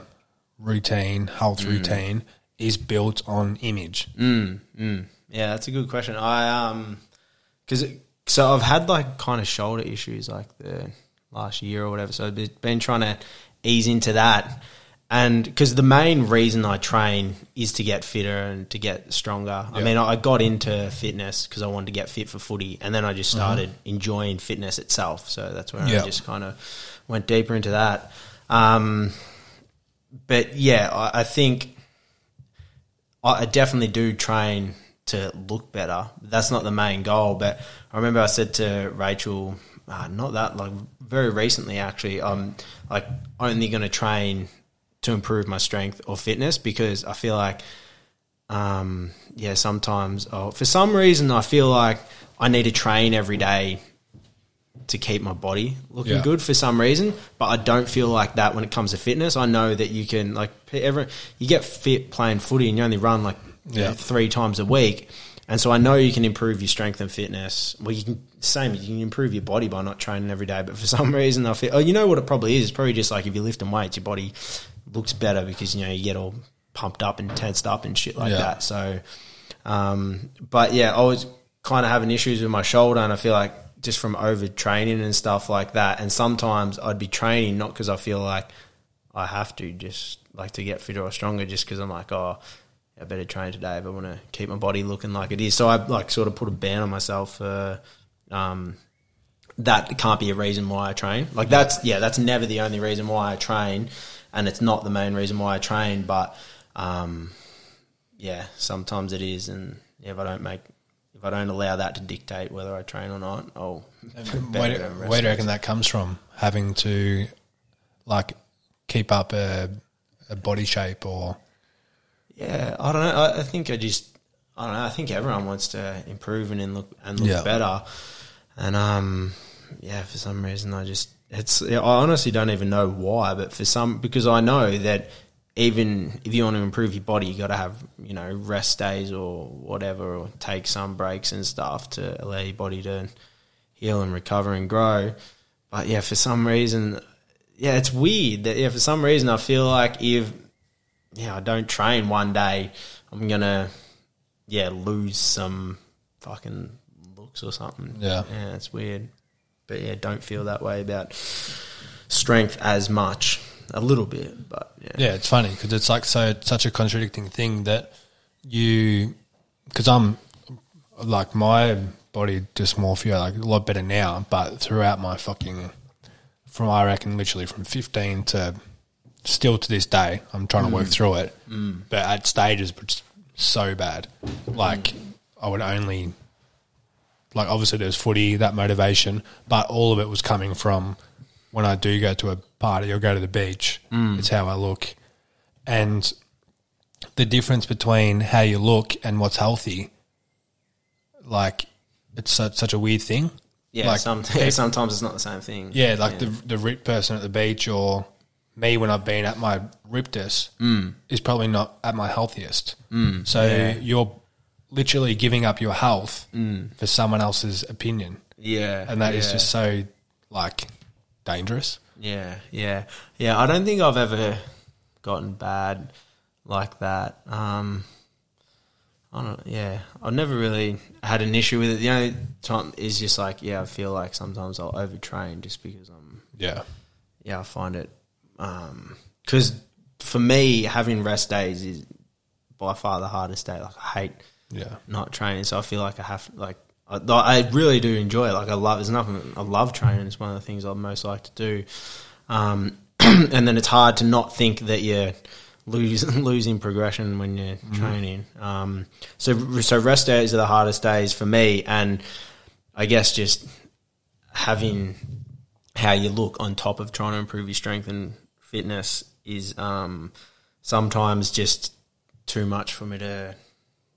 routine, health routine is built on image? Mm, mm. Yeah, that's a good question. I um, because so I've had like kind of shoulder issues like the last year or whatever. So I've been trying to ease into that, and because the main reason I train is to get fitter and to get stronger. I mean, I got into fitness because I wanted to get fit for footy, and then I just started enjoying fitness itself. So that's where Yeah. I just kind of went deeper into that. Um, but yeah, I, I think I I definitely do train to look better. That's not the main goal, but I remember I said to Rachel, uh, not that like very recently actually, I'm like only going to train to improve my strength or fitness because I feel like, um, yeah, sometimes oh, for some reason I feel like I need to train every day to keep my body looking Yeah. good for some reason, but I don't feel like that when it comes to fitness. I know that you can like every you get fit playing footy and you only run like you know, three times a week, and so I know you can improve your strength and fitness. Well, you can same you can improve your body by not training every day, but for [LAUGHS] some reason I feel oh you know what it probably is. It's probably just like if you're lifting weights, your body looks better because you know you get all pumped up and tensed up and shit like Yeah. that. So, um, but yeah, I was kind of having issues with my shoulder, and I feel like just from overtraining and stuff like that. And sometimes I'd be training not because I feel like I have to, just like to get fitter or stronger, just because I'm like, oh, I better train today if I want to keep my body looking like it is. So I like sort of put a ban on myself. Uh, um, that can't be a reason why I train. Like that's yeah, that's never the only reason why I train, and it's not the main reason why I train. But um, yeah, sometimes it is, and yeah, if I don't make, if I don't allow that to dictate whether I train or not, I'll [LAUGHS] Where, do- where do you reckon that comes from? Having to like keep up a, a body shape or Yeah, I don't know. I, I think I just, I don't know. I think everyone wants to improve and, and look and look Yeah. better, and um, yeah, for some reason I just, it's. I honestly don't even know why, but for some, because I know that even if you want to improve your body, you got to have you know rest days or whatever, or take some breaks and stuff to allow your body to heal and recover and grow. But yeah, for some reason, yeah, it's weird that yeah, for some reason I feel like if yeah, I don't train one day, I'm gonna yeah lose some fucking looks or something. Yeah. yeah, it's weird, but yeah, don't feel that way about strength as much. A little bit, but yeah, Yeah, it's funny because it's like so such a contradicting thing that you because I'm like my body dysmorphia like a lot better now, but throughout my fucking from I reckon literally from 15 to still to this day, I'm trying to work mm. through it, mm. but at stages it's so bad, like I would only like obviously there's footy that motivation, but all of it was coming from when I do go to a party or go to the beach. It's how I look, and the difference between how you look and what's healthy like it's such, such a weird thing. Yeah, like some, [LAUGHS] sometimes it's not the same thing. yeah, like the the ripped person at the beach or me when I've been at my rippedest Mm. is probably not at my healthiest. Mm. So you're literally giving up your health for someone else's opinion, yeah, and that is Mm. yeah. just so like dangerous. Yeah, yeah, yeah. I don't think I've ever gotten bad like that. Um, I don't. Yeah, I've never really had an issue with it. The only time is just like, yeah, I feel like sometimes I'll overtrain just because I'm. Yeah, Yeah, I find it because for me having rest days is by far the hardest day. Like I hate yeah, not training, so I feel like I have like I, I really do enjoy it. Like I love, there's nothing I love training. It's one of the things I most like to do. Um, [CLEARS THROAT] and then it's hard to not think that you're lose, [LAUGHS] losing progression when you're training. Um, so so rest days are the hardest days for me, and I guess just having how you look on top of trying to improve your strength and fitness is um, sometimes just too much for me to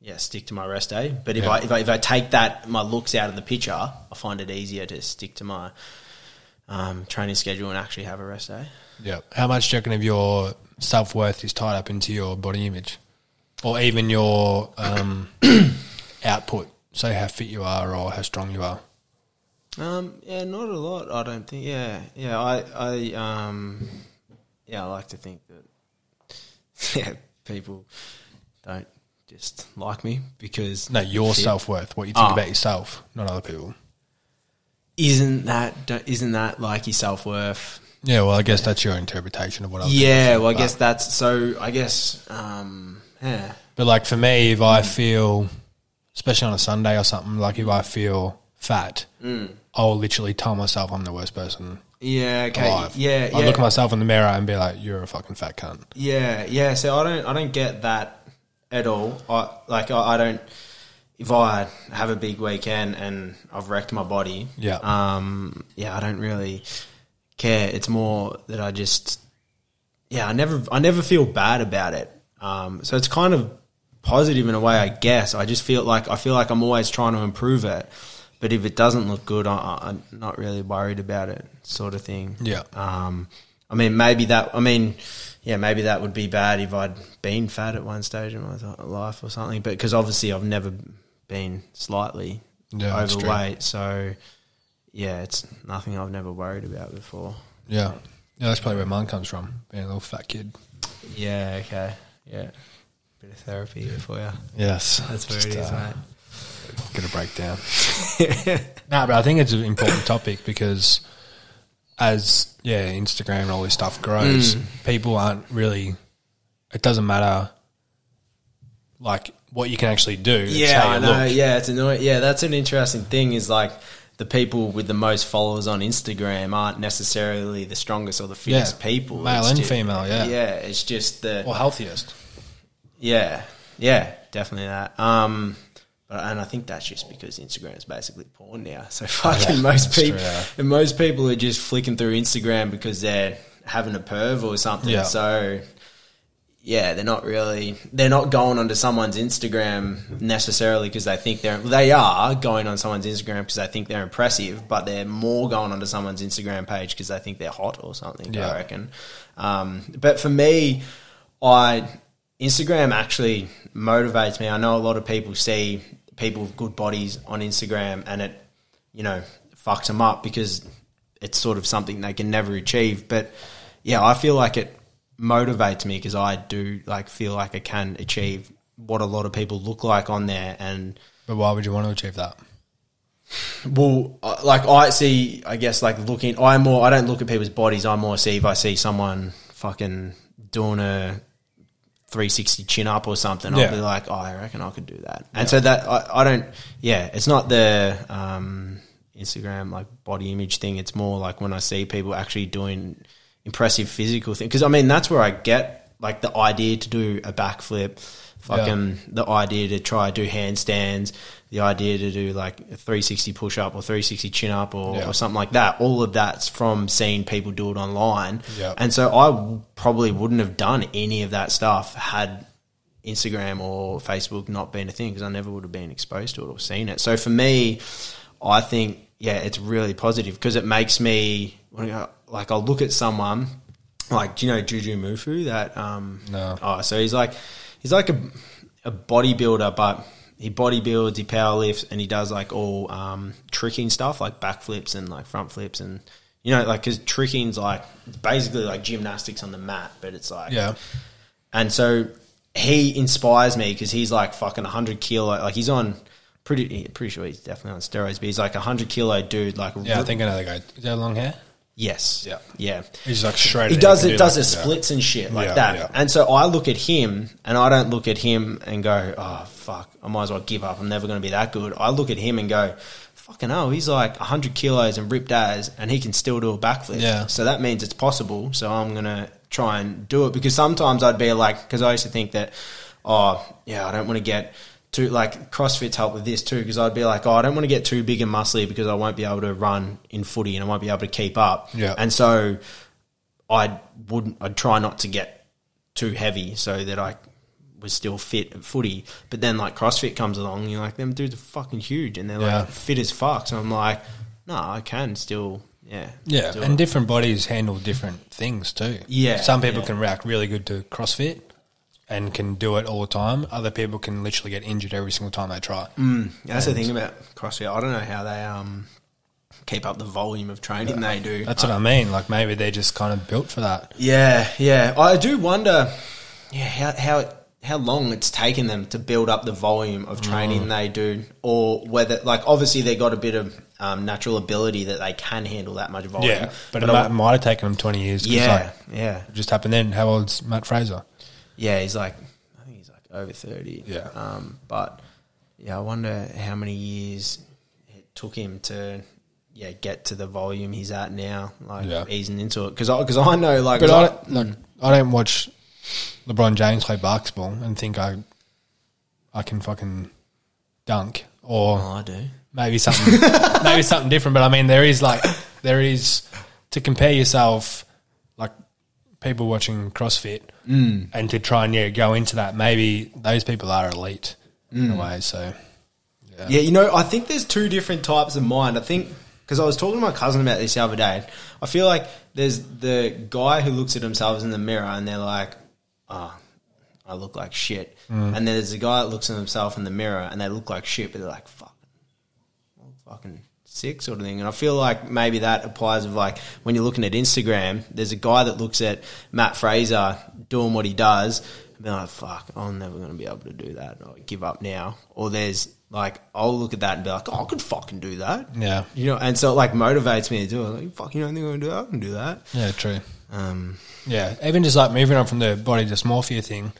yeah stick to my rest day. But if Yeah. I if I if I take that my looks out of the picture, I find it easier to stick to my um, training schedule and actually have a rest day. yeah. How much do you reckon of your self worth is tied up into your body image, or even your um, [COUGHS] output? So how fit you are, or how strong you are. Um, yeah, not a lot. I don't think. Yeah, yeah. I, I, um, yeah. I like to think that. [LAUGHS] Yeah, people don't just like me because No, your self worth. What you think Oh. about yourself, not other people. Isn't that don't- isn't that like your self worth? Yeah, well, I guess that's your interpretation of what other people Yeah. think, Well, I but- guess that's so. I guess. Um, yeah. But like for me, if I feel, especially on a Sunday or something, like if I feel fat, Mm. I'll literally tell myself I'm the worst person Yeah. Okay. alive. Yeah. I yeah. look at myself in the mirror and be like, "You're a fucking fat cunt." Yeah, yeah. So I don't, I don't get that at all. I like, I, I don't. If I have a big weekend and I've wrecked my body, Yeah. um, yeah, I don't really care. It's more that I just, yeah, I never, I never feel bad about it. Um, so it's kind of positive in a way, I guess. I just feel like I feel like I'm always trying to improve it. But if it doesn't look good, I, I'm not really worried about it, sort of thing. Yeah. Um, I mean, maybe that. I mean, yeah, maybe that would be bad if I'd been fat at one stage in my th- life or something. But because obviously I've never been slightly Yeah, overweight, so yeah, it's nothing I've never worried about before. Yeah, yeah, that's probably where mine comes from. Being a little fat kid. Yeah. Okay. Yeah. Bit of therapy here for you. Yes, That's where it is, uh, mate. Gonna break down. [LAUGHS] no, but I think it's an important topic because as yeah, Instagram and all this stuff grows, Mm. people aren't really. It doesn't matter, like what you can actually do. Yeah, I know. look. Yeah, it's annoying. Yeah, that's an interesting thing. Is like the people with the most followers on Instagram aren't necessarily the strongest or the fittest Yeah, people. male It's and ju- female, yeah. yeah. It's just the or healthiest. yeah, yeah, definitely that. Um, but and I think that's just because Instagram is basically porn now. So [LAUGHS] fucking Yeah, most people, true, yeah. and most people are just flicking through Instagram because they're having a perv or something. Yeah. So yeah, they're not really they're not going onto someone's Instagram necessarily because they think they're they are going on someone's Instagram because they think they're impressive, but they're more going onto someone's Instagram page because they think they're hot or something. Yeah. I reckon. Um, but for me, I Instagram actually motivates me. I know a lot of people see people with good bodies on Instagram and it, you know, fucks them up because it's sort of something they can never achieve. But yeah, I feel like it motivates me because I do like feel like I can achieve what a lot of people look like on there and But why would you want to achieve that? well, like I see, I guess like looking, I more, I don't look at people's bodies. I more see if I see someone fucking doing a 360 chin up or something, Yeah. I'll be like, oh, I reckon I could do that. And so that, I, I don't, yeah, it's not the, um, Instagram like body image thing. It's more like when I see people actually doing impressive physical things. Cause I mean, that's where I get like the idea to do a backflip, fucking the idea to try to do handstands, the idea to do like a 360 push up or 360 chin up or, Yeah. or something like that. All of that's from seeing people do it online. Yeah. And so I probably wouldn't have done any of that stuff had Instagram or Facebook not been a thing because I never would have been exposed to it or seen it. So for me, I think yeah, it's really positive because it makes me like I'll look at someone like do you know Jujimufu that um No. oh so he's like he's like a a bodybuilder but he bodybuilds he power lifts and he does like all um tricking stuff like backflips and like front flips and you know like because tricking's like basically like gymnastics on the mat but it's like Yeah. and so he inspires me because he's like fucking 100 kilo. Like he's on pretty, pretty sure he's definitely on steroids, but he's like a 100 kilo dude. Like, Yeah, I think I know the guy. He have long hair? Yes. Yeah. Yeah. He's like straight. He does it, does it splits and shit like Yeah, that. yeah. And so I look at him and I don't look at him and go, oh, fuck, I might as well give up. I'm never going to be that good. I look at him and go, fucking hell, he's like 100 kilos and ripped as and he can still do a backflip. Yeah. So that means it's possible. So I'm going to try and do it because sometimes I'd be like, because I used to think that, oh, yeah, I don't want to get too, like, CrossFit's help with this too because I'd be like, oh, I don't want to get too big and muscly because I won't be able to run in footy and I won't be able to keep up. Yeah. And so I wouldn't. I'd try not to get too heavy so that I was still fit at footy. But then like CrossFit comes along, and you're like, them dudes are fucking huge, and they're Yeah. like fit as fuck. So I'm like, no, I can still, yeah, Yeah, and it. different bodies handle different things too. Yeah, some people yeah. can react really good to CrossFit and can do it all the time. Other people can literally get injured every single time they try. Mm, that's the thing about CrossFit. I don't know how they um keep up the volume of training they do. That's what I mean. Like maybe they're just kind of built for that. Yeah, yeah. I do wonder, yeah, how how how long it's taken them to build up the volume of training Mm. they do, or whether like obviously they got a bit of um, natural ability that they can handle that much volume. Yeah, but, it I- might, might have taken them twenty years. yeah, like, yeah, it just happened then. How old's Mat Fraser? Yeah. He's like, I think he's like over thirty. Yeah. Um, but yeah, I wonder how many years it took him to. Yeah, get to the volume he's at now, like Yeah. easing into it. Because I, cause I know, like, But I I- don't, like I don't watch LeBron James play basketball and think I I can fucking dunk or oh, I do. maybe [LAUGHS] something maybe something different. But I mean, there is like there is to compare yourself like people watching CrossFit Mm. and to try and yeah go into that. Maybe those people are elite in Mm. a way. So Yeah, you know, I think there's two different types of mind. I think because I was talking to my cousin about this the other day. I feel like there's the guy who looks at themselves in the mirror and they're like, "Oh, I look like shit," and then there's a guy that looks at himself in the mirror and they look like shit, but they're like, "Fuck, fucking sick," sort of thing. And I feel like maybe that applies of like when you're looking at Instagram, there's a guy that looks at Mat Fraser doing what he does. And be like, fuck, I'm never going to be able to do that. Or give up now. Or there's like, I'll look at that and be like, oh, I could fucking do that. yeah, You know, and so it like motivates me to do it. Like, fuck, you don't think I'm going to do that? I can do that. yeah, true. Um, Yeah, even just like moving on from the body dysmorphia thing,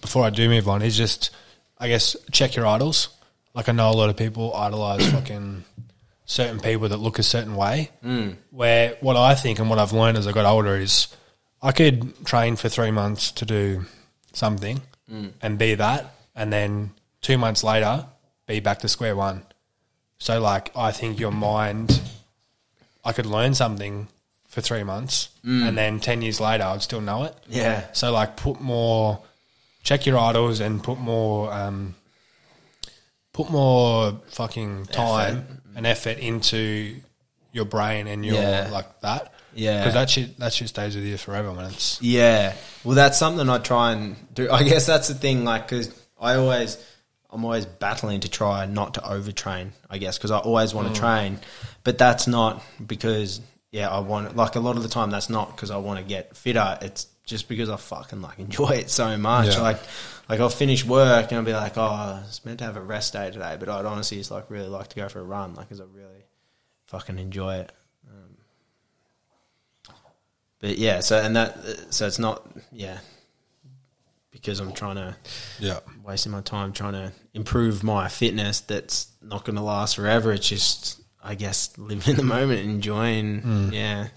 before I do move on, is just, I guess, check your idols. Like I know a lot of people idolize fucking certain people that look a certain way. Mm. Where what I think and what I've learned as I got older is, I could train for three months to do something and be that, and then two months later be back to square one. So like, I think your mind, I could learn something for three months, and then ten years later, I'd still know it. yeah. So like, put more, check your idols, and put more, um, put more fucking time and effort into your brain and your Yeah. like that. Yeah. because that shit that shit stays with you forever, man. It's Yeah. Well, that's something I try and do. I guess that's the thing, like, because I always, I'm always battling to try not to overtrain, I guess, because I always want to mm. train. But that's not because, yeah, I want, like, a lot of the time, that's not because I want to get fitter. It's just because I fucking, like, [LAUGHS] enjoy it so much. Yeah. Like, like, I'll finish work and I'll be like, oh, I was meant to have a rest day today, but I'd honestly just, like, really like to go for a run, like, because I really fucking enjoy it. Um, but yeah, so and that so it's not yeah because I'm trying to yeah, wasting my time trying to improve my fitness that's not going to last forever. It's just I guess [LAUGHS] living in the moment, enjoying mm. yeah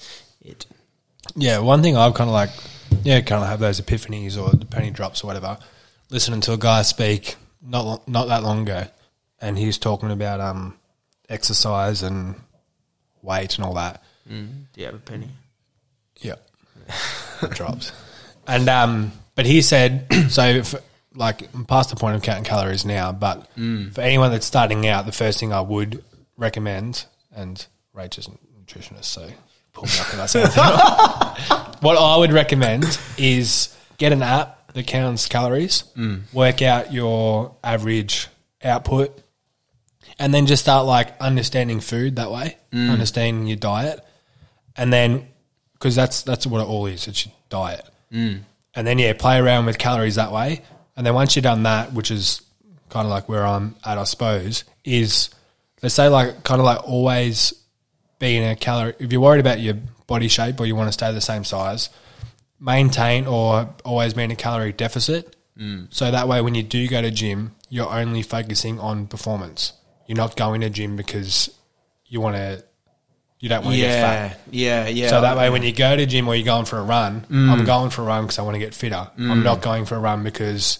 it. yeah. One thing I've kind of like, yeah, kind of have those epiphanies or the penny drops or whatever. Listening to a guy speak not not that long ago, and he was talking about um exercise and weight and all that. Do you have a penny? Yeah, [LAUGHS] drops. And um, but he said [CLEARS THROAT] so. Like I'm past the point of counting calories now, but for anyone that's starting out, the first thing I would recommend, and Rachel's a nutritionist, so pull me up if I say anything. What I would recommend is get an app that counts calories, work out your average output, and then just start like understanding food that way, understanding your diet, and then because that's that's what it all is. It's your diet, mm. and then yeah, play around with calories that way, and then once you've done that, which is kind of like where I'm at, I suppose, is let's say like kind of like always being a calorie. If you're worried about your body shape or you want to stay the same size, maintain or always be in a calorie deficit. Mm. So that way, when you do go to gym, you're only focusing on performance. You're not going to gym because you want to, you don't want to get fat. Yeah, yeah, yeah. So that way, when you go to gym or you're going for a run, mm. I'm going for a run because I want to get fitter. I'm mm. not going for a run because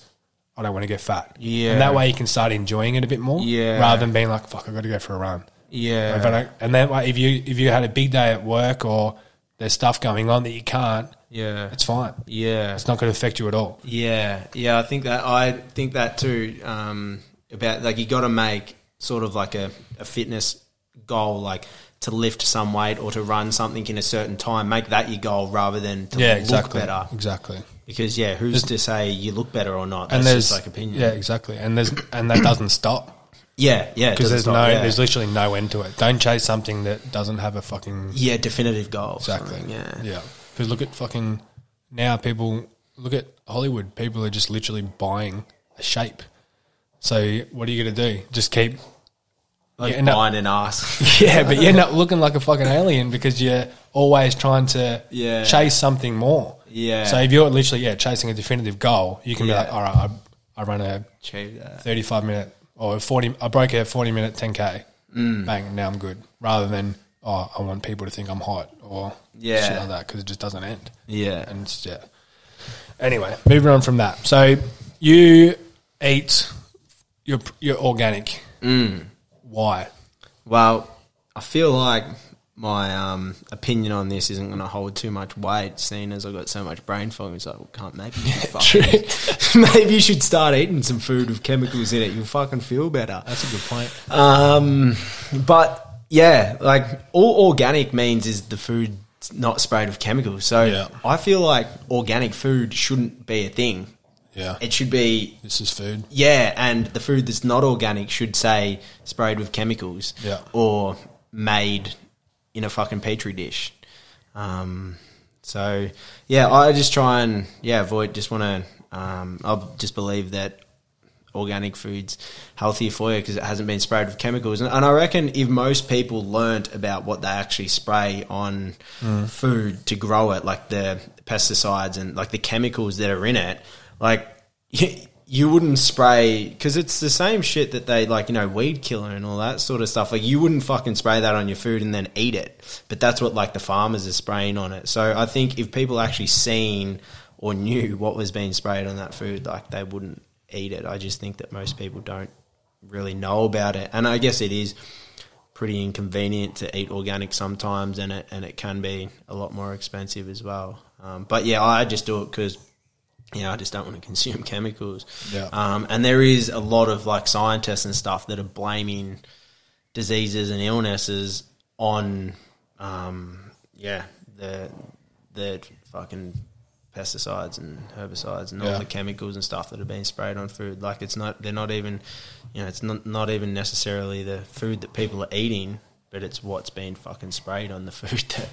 I don't want to get fat. Yeah. and that way you can start enjoying it a bit more. Yeah. rather than being like, "Fuck, I got to go for a run." yeah, and then like, if you if you had a big day at work or there's stuff going on that you can't, yeah, it's fine. yeah. It's not going to affect you at all. Yeah, yeah, I think that I think that too. Um, about like you got to make sort of like a, a fitness goal, like to lift some weight or to run something in a certain time. Make that your goal rather than to Yeah, look exactly. better. Exactly. Because yeah, who's to say you look better or not? That's and there's just like opinion. Yeah, exactly. And there's and that doesn't stop yeah, yeah. because there's stop, no yeah. there's literally no end to it. Don't chase something that doesn't have a fucking yeah definitive goal. Exactly. Yeah, Yeah. Because look at fucking now people look at Hollywood. People are just literally buying a shape. So what are you gonna do? Just keep like you end up- buying an ass. [LAUGHS] yeah, but you end up looking like a fucking alien because you're always trying to Yeah. chase something more. Yeah. So if you're literally yeah chasing a definitive goal, you can Yeah. be like, all right, I, I run a 35 minute or 40. I broke a 40 minute 10k. Mm. Bang, now I'm good. Rather than oh, I want people to think I'm hot or Yeah. shit like that because it just doesn't end. Yeah, And it's, yeah. Anyway, moving on from that. So you eat your your organic. Mm. Why? Well, I feel like my um, opinion on this isn't going to hold too much weight, seeing as I've got so much brain fog. It's like, well, can't maybe you [LAUGHS] fucking, [LAUGHS] maybe you should start eating some food with chemicals in it. You'll fucking feel better. That's a good point. Um, but yeah, like all organic means is the food not sprayed with chemicals. So Yeah. I feel like organic food shouldn't be a thing. Yeah. It should be This is food. yeah, and the food that's not organic should say sprayed with chemicals Yeah. or made in a fucking petri dish. Um, so yeah, I just try and yeah avoid. Just want to. Um, I'll just believe that organic food's healthier for you because it hasn't been sprayed with chemicals. And, and I reckon if most people learnt about what they actually spray on mm. food to grow it, like the pesticides and like the chemicals that are in it, like you, you wouldn't spray because it's the same shit that they like, you know, weed killer and all that sort of stuff. Like you wouldn't fucking spray that on your food and then eat it, but that's what like the farmers are spraying on it. So I think if people actually seen or knew what was being sprayed on that food, like they wouldn't eat it. I just think that most people don't really know about it, and I guess it is pretty inconvenient to eat organic sometimes, and it and it can be a lot more expensive as well. Um, but yeah, I just do it because you know I just don't want to [LAUGHS] consume chemicals. Yeah. Um, and there is a lot of like scientists and stuff that are blaming diseases and illnesses on um, yeah the the fucking pesticides and herbicides and all Yeah. the chemicals and stuff that are being sprayed on food. Like it's not they're not even you know it's not not even necessarily the food that people are eating, but it's what's being fucking sprayed on the [LAUGHS] food that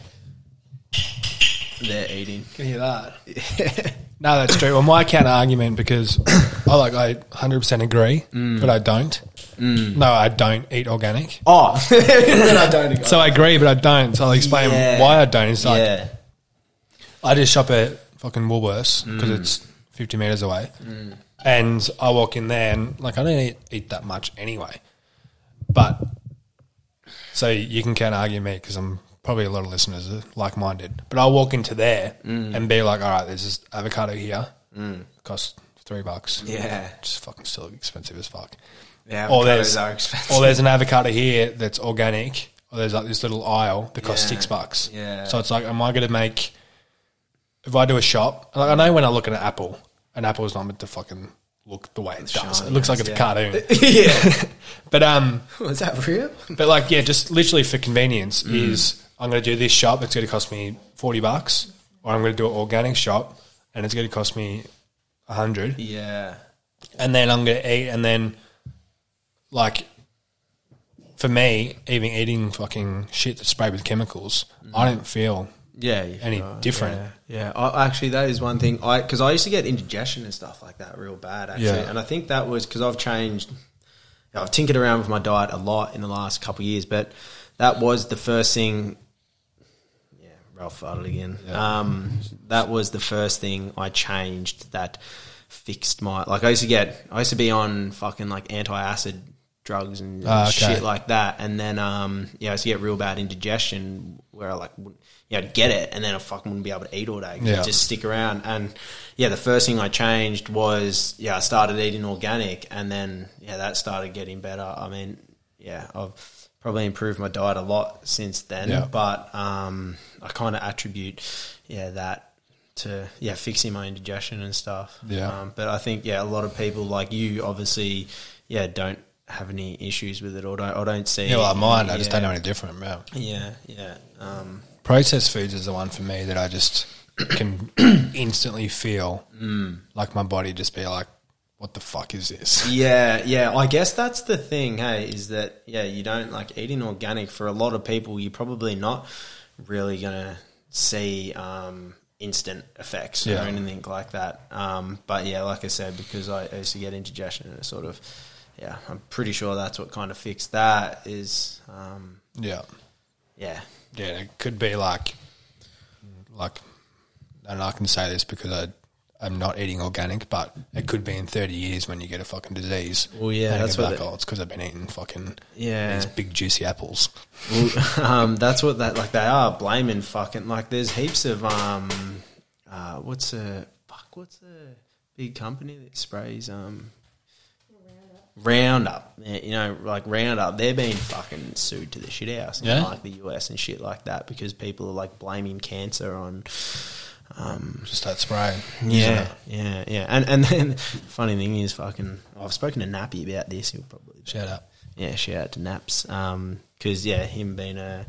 they're eating. Can you hear that? no, that's true. Well, my counter argument because I like I hundred percent agree, mm. but I don't. Mm. No, I don't eat organic. Oh, [LAUGHS] then I don't agree. [LAUGHS] So I agree, but I don't. So I'll explain Yeah. why I don't. It's like yeah, I just shop at fucking Woolworths because mm. it's 50 meters away. Mm. And I walk in there and like I don't eat, eat that much anyway. But so you can kind of argue me because I'm probably a lot of listeners uh, are like minded. But I'll walk into there mm. and be like, all right, there's this avocado here. Costs three bucks. yeah, Just fucking still expensive as fuck. yeah. Or there's, avocados are expensive. or there's an [LAUGHS] avocado here that's organic, or there's like this little aisle that costs Yeah. six bucks. Yeah. So it's like, am I going to make? If I do a shop, like I know when I look at an apple, an apple is not meant to fucking look the way it does. shiny It looks like it's yeah. a cartoon. [LAUGHS] yeah. [LAUGHS] But um, [LAUGHS] Was that real? but like yeah, just literally for convenience Mm. is I'm going to do this shop. It's going to cost me forty bucks, or I'm going to do an organic shop, and it's going to cost me a hundred. Yeah. and then I'm gonna eat, and then like for me, even eating fucking shit that's sprayed with chemicals, I don't feel Yeah. you any different. Yeah. yeah. I, actually, that is one thing. I because I used to get indigestion and stuff like that real bad. Actually, Yeah. and I think that was because I've changed. I've tinkered around with my diet a lot in the last couple of years, but that was the first thing. Yeah, Ralph farted again. Um, that was the first thing I changed that fixed my like. I used to get. I used to be on fucking like anti acid drugs and Ah, okay. shit like that, and then um, yeah, I used to get real bad indigestion where I like wouldn't, yeah, I'd get it, and then I fucking wouldn't be able to eat all day. Yeah. it'd just stick around, and yeah, the first thing I changed was yeah, I started eating organic, and then yeah, that started getting better. I mean, yeah, I've probably improved my diet a lot since then, Yeah. but um, I kind of attribute yeah that to yeah fixing my indigestion and stuff. Yeah. um, but I think yeah, a lot of people like you obviously yeah don't have any issues with it or don't, or don't see Yeah, well, mine, I just don't know any different. Yeah. Yeah, yeah. Um, Processed foods is the one for me that I just [COUGHS] can [COUGHS] instantly feel Mm. like my body just be like, what the fuck is this? [LAUGHS] yeah, yeah. I guess that's the thing, hey, is that yeah, you don't like eating organic for a lot of people. You're probably not really gonna see um, instant effects Yeah. or anything like that. Um, but yeah, like I said, because I I used to get indigestion and it sort of yeah, I'm pretty sure that's what kind of fixed that. Is um, Yeah. yeah, Yeah, it could be like, like, and I can say this because I, I'm not eating organic, but it could be in 30 years when you get a fucking disease. Well, yeah, And that's what like, it- oh, it's because I've been eating fucking Yeah. these big juicy apples. Well, [LAUGHS] um, that's what that like they are blaming fucking like there's heaps of um uh what's a fuck what's a big company that sprays um Roundup, you know, like Roundup, they're being fucking sued to the shit house in Yeah? like the US and shit like that because people are like blaming cancer on um, Just that spray. yeah, yeah, yeah. And and then [LAUGHS] funny thing is, fucking, I've spoken to Nappy about this. He'll probably Shout out. yeah, shout out to Naps. Because yeah, him being a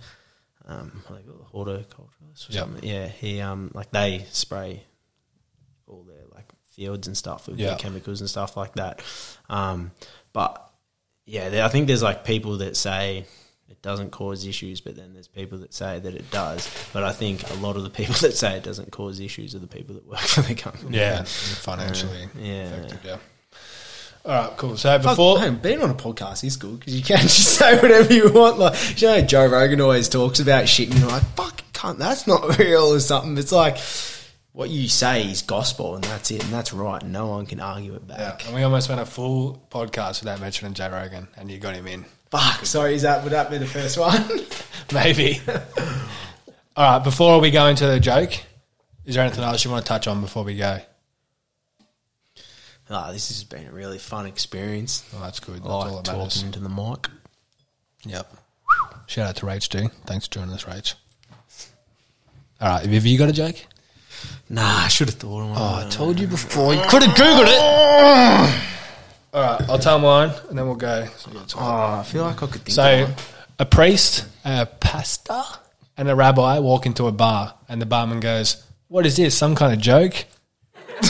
um, like do they call horticulturalist or Yep. something. Yeah, he um like they spray all their like fields and stuff with Yeah. their chemicals and stuff like that. Um, but yeah, there, I think there's like people that say it doesn't cause issues, but then there's people that say that it does. But I think a lot of the people [LAUGHS] that say it doesn't cause issues are the people that work [LAUGHS] for the company. Yeah, financially uh, Yeah. affected, yeah. All right, cool. So before, Fuck, man, being on a podcast is good because you can [LAUGHS] just say whatever you want. Like, you know, Joe Rogan always talks about shit, and you're like, "Fuck, cunt, that's not real" or something. It's like what you say is gospel, and that's it, and that's right. And no one can argue it yeah, back. and we almost went a full podcast without mentioning Joe Rogan, and you got him in. Fuck, sorry, is that would that be the first one? [LAUGHS] Maybe. All right, before we go into the joke, is there anything else you want to touch on before we go? Ah, this has been a really fun experience. Oh, that's good. That's I all like that matters. talking to the mic. Yep. Shout out to Rach, G. Thanks for joining us, Rach. All right, have you got a joke? Nah, I should have thought of one. Oh, I told you before. You could have Googled it. All right, I'll tell mine, and then we'll go. Oh, I feel like I could think of So, one. a priest, a pastor, and a rabbi walk into a bar, and the barman goes, "What is this? Some kind of joke?" [LAUGHS]